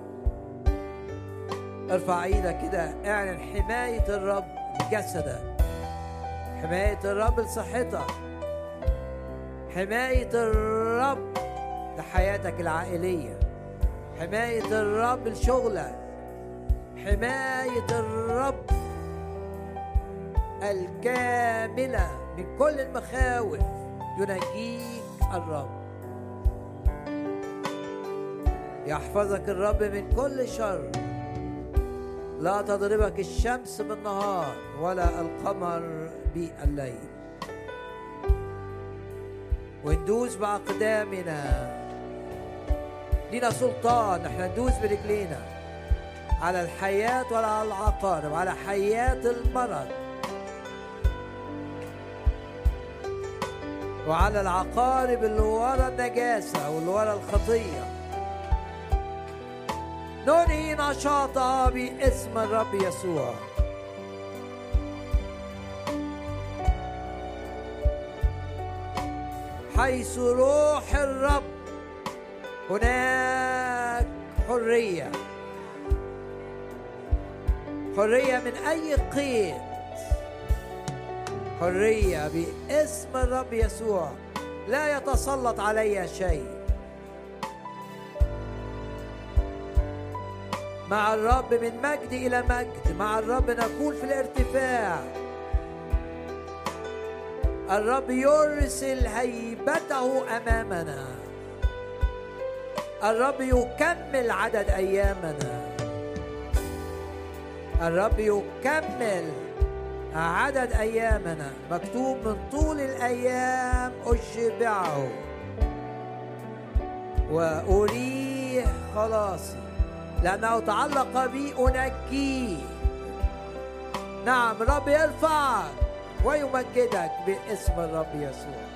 ارفع إيدك كده اعلن حماية الرب لجسدك حماية الرب لصحتك. حماية الرب لحياتك العائلية. حماية الرب لشغلك. حماية الرب الكاملة من كل المخاوف. ينجيك الرب. يحفظك الرب من كل شر. لا تضربك الشمس بالنهار ولا القمر بالليل. وندوس بأقدامنا لينا سلطان إحنا ندوس برجلينا. على الحياة ولا على العقارب على حياة المرض. وعلى العقارب اللي ورا النجاسة واللي ورا الخطية. ننهي نشاطها باسم الرب يسوع. حيث روح الرب هناك حرية. حرية من أي قيد؟ حرية باسم الرب يسوع. لا يتسلط علي شيء. مع الرب من مجد إلى مجد مع الرب نكون في الارتفاع. الرب يرسل هيبته أمامنا. الرب يكمل عدد أيامنا. الرب يكمل عدد أيامنا. مكتوب من طول الأيام أشبعه. وأريح خلاصي. لأنه تعلق بي أنجيه نعم رب يرفعك ويمجدك باسم الرب يسوع.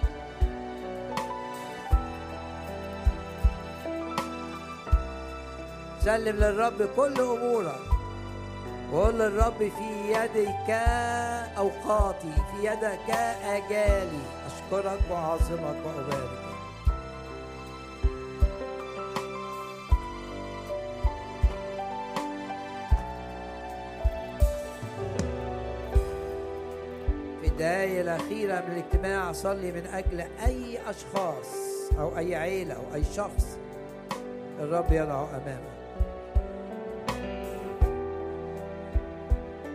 سلم للرب كل أمورك وقول للرب في يدك أوقاتي في يدك أجالي. أشكرك وأعظمك وأبارك. الدقايق الأخيرة من الاجتماع أصلي من أجل أي أشخاص أو أي عيلة أو أي شخص الرب يضع أمامه.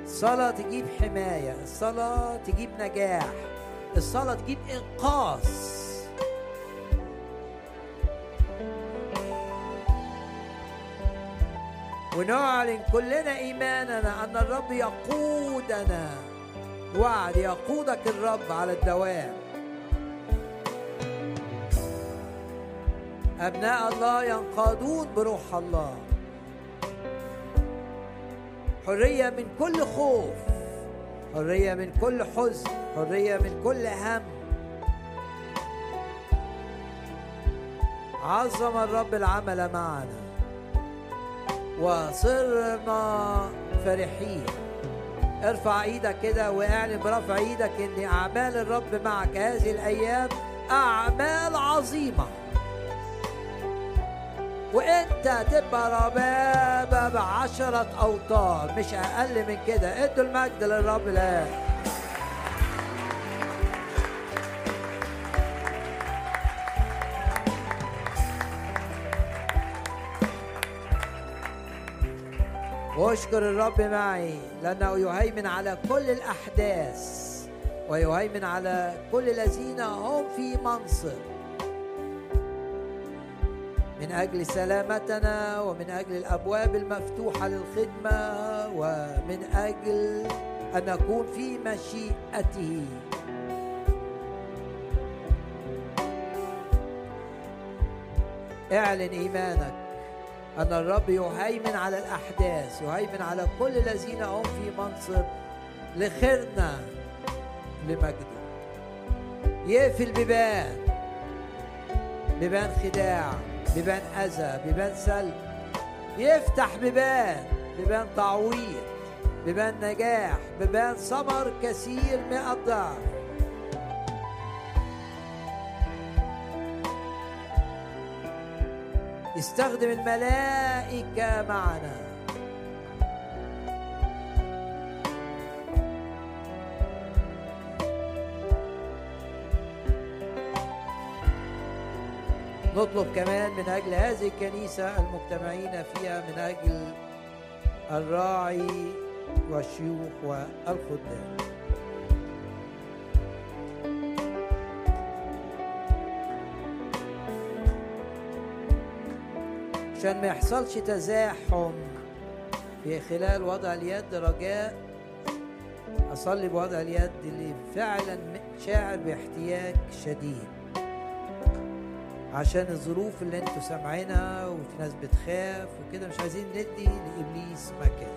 الصلاة تجيب حماية الصلاة تجيب نجاح الصلاة تجيب إنقاذ. ونعلن كلنا إيماننا أن الرب يقودنا. وعد يقودك الرب على الدوام. أبناء الله ينقادون بروح الله. حرية من كل خوف حرية من كل حزن حرية من كل هم. عظم الرب العمل معنا. وصرنا فرحين. ارفع إيدك كده واعلن برفع إيدك ان اعمال الرب معك هذه الأيام اعمال عظيمة. وانت تبقى ربابة بعشرة اوتار مش أقل من كده. ادوا المجد للرب الآن. واشكر الرب معي لأنه يهيمن على كل الأحداث ويهيمن على كل الذين هم في منصب. من أجل سلامتنا ومن أجل الأبواب المفتوحة للخدمة ومن أجل أن نكون في مشيئته. اعلن إيمانك. أن الرب يهيمن على الأحداث يهيمن على كل الذين هم في منصب لخيرنا لمجده. يقفل بيبان بيبان خداع بيبان أذى بيبان سلب. يفتح بيبان بيبان تعويض بيبان نجاح بيبان ثمر كثير مئة ضعف. استخدم الملائكة معنا. نطلب كمان من أجل هذه الكنيسة المجتمعين فيها من أجل الراعي والشيوخ والخدام. عشان ما يحصلش تزاحم. في خلال وضع اليد رجاء أصلي بوضع اليد اللي فعلا شاعر باحتياج شديد. عشان الظروف اللي أنتوا سامعينها وفي ناس بتخاف وكده مش عايزين ندي لإبليس مكان.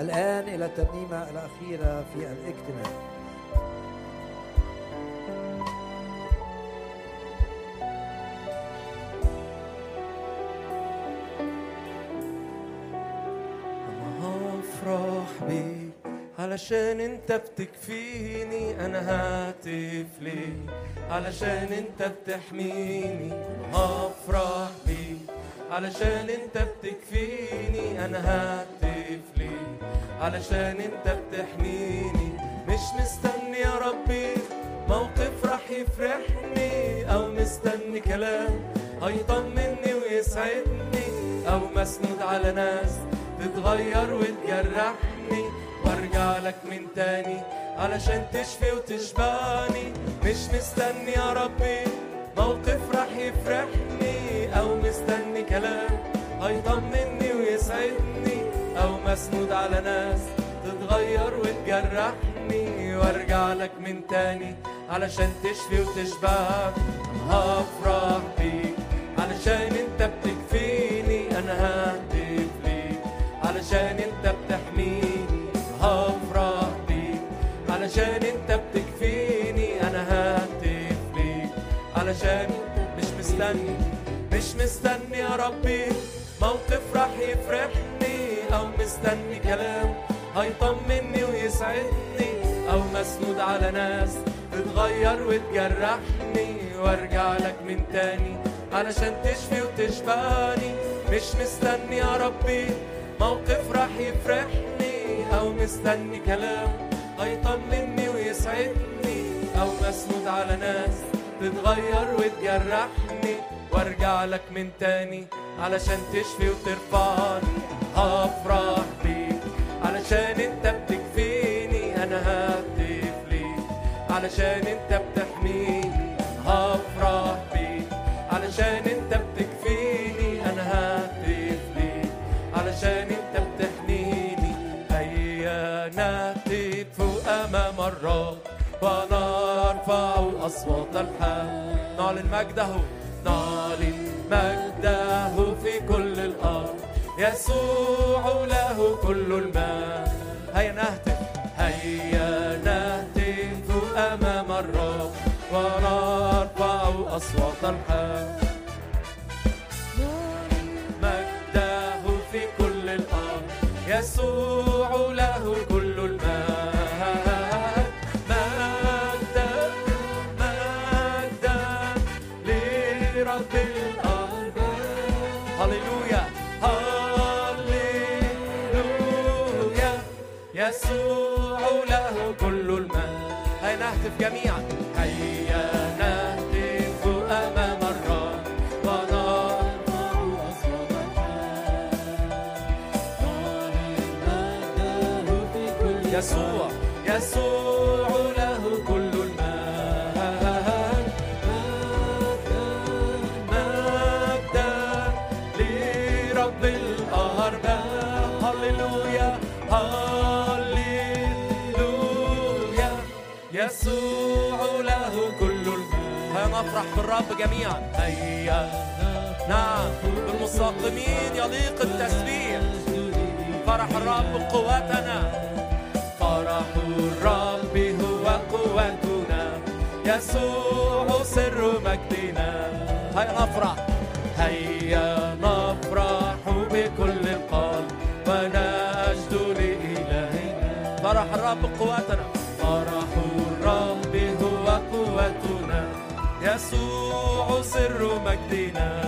الآن إلى الترنيمة الأخيرة في الاجتماع. علشان انت بتكفيني أنا هاتف ليك علشان انت بتحميني هفرح بيك علشان انت بتكفيني أنا هاتف ليك علشان انت بتحميني. مش مستني يا ربي يفرحني أو مستني كلام هيطمني ويسعدني أو مسنود على ناس تتغير وتجرحني. وارجع لك من تاني علشان تشفي وتشبعني. مش مستني يا ربي موقف راح يفرحني أو مستني كلام هيطمني ويسعدني أو مسنود على ناس تتغير وتجرحني. وارجع لك من تاني علشان تشفي وتشبعني. هفرح بيك. مستني يا ربي. موقف راح يفرحني أو مستني كلام. هيطمني ويسعدني أو مسنود على ناس. تتغير وتجرحني وارجع لك من تاني. علشان تشفي وتشفاني. مش مستني يا ربي. موقف راح يفرحني أو مستني كلام. هيطمني ويسعدني أو مسنود على ناس. تتغير وتجرحني وارجع لك من تاني علشان تشفي وترفعني. هفرح بيك علشان انت بتكفيني أنا ههتف ليك علشان انت بتحميني. هفرح بيك علشان انت بتكفيني أنا ههتف ليك علشان انت بتحميني. هيا نهتف امام الرب ونرفع أصوات الحمد نعلن مجده. نعلن مجده في كل الأرض يسوع له كل المجد هيا نهتف هيا نهتف أمام الرب ونرفع أصوات الحمد مجده في كل الأرض يسوع بالرب جميعا. هيا نعم بالمستقيمين يليق التسبيح. فرح الرب قوتنا. فرح الرب هو قوتنا. يسوع سر مجدنا. هيا نفرح. هيا نفرح بكل القلب ونجد لإلهنا. فرح الرب قوتنا. يسوع سر مجدنا.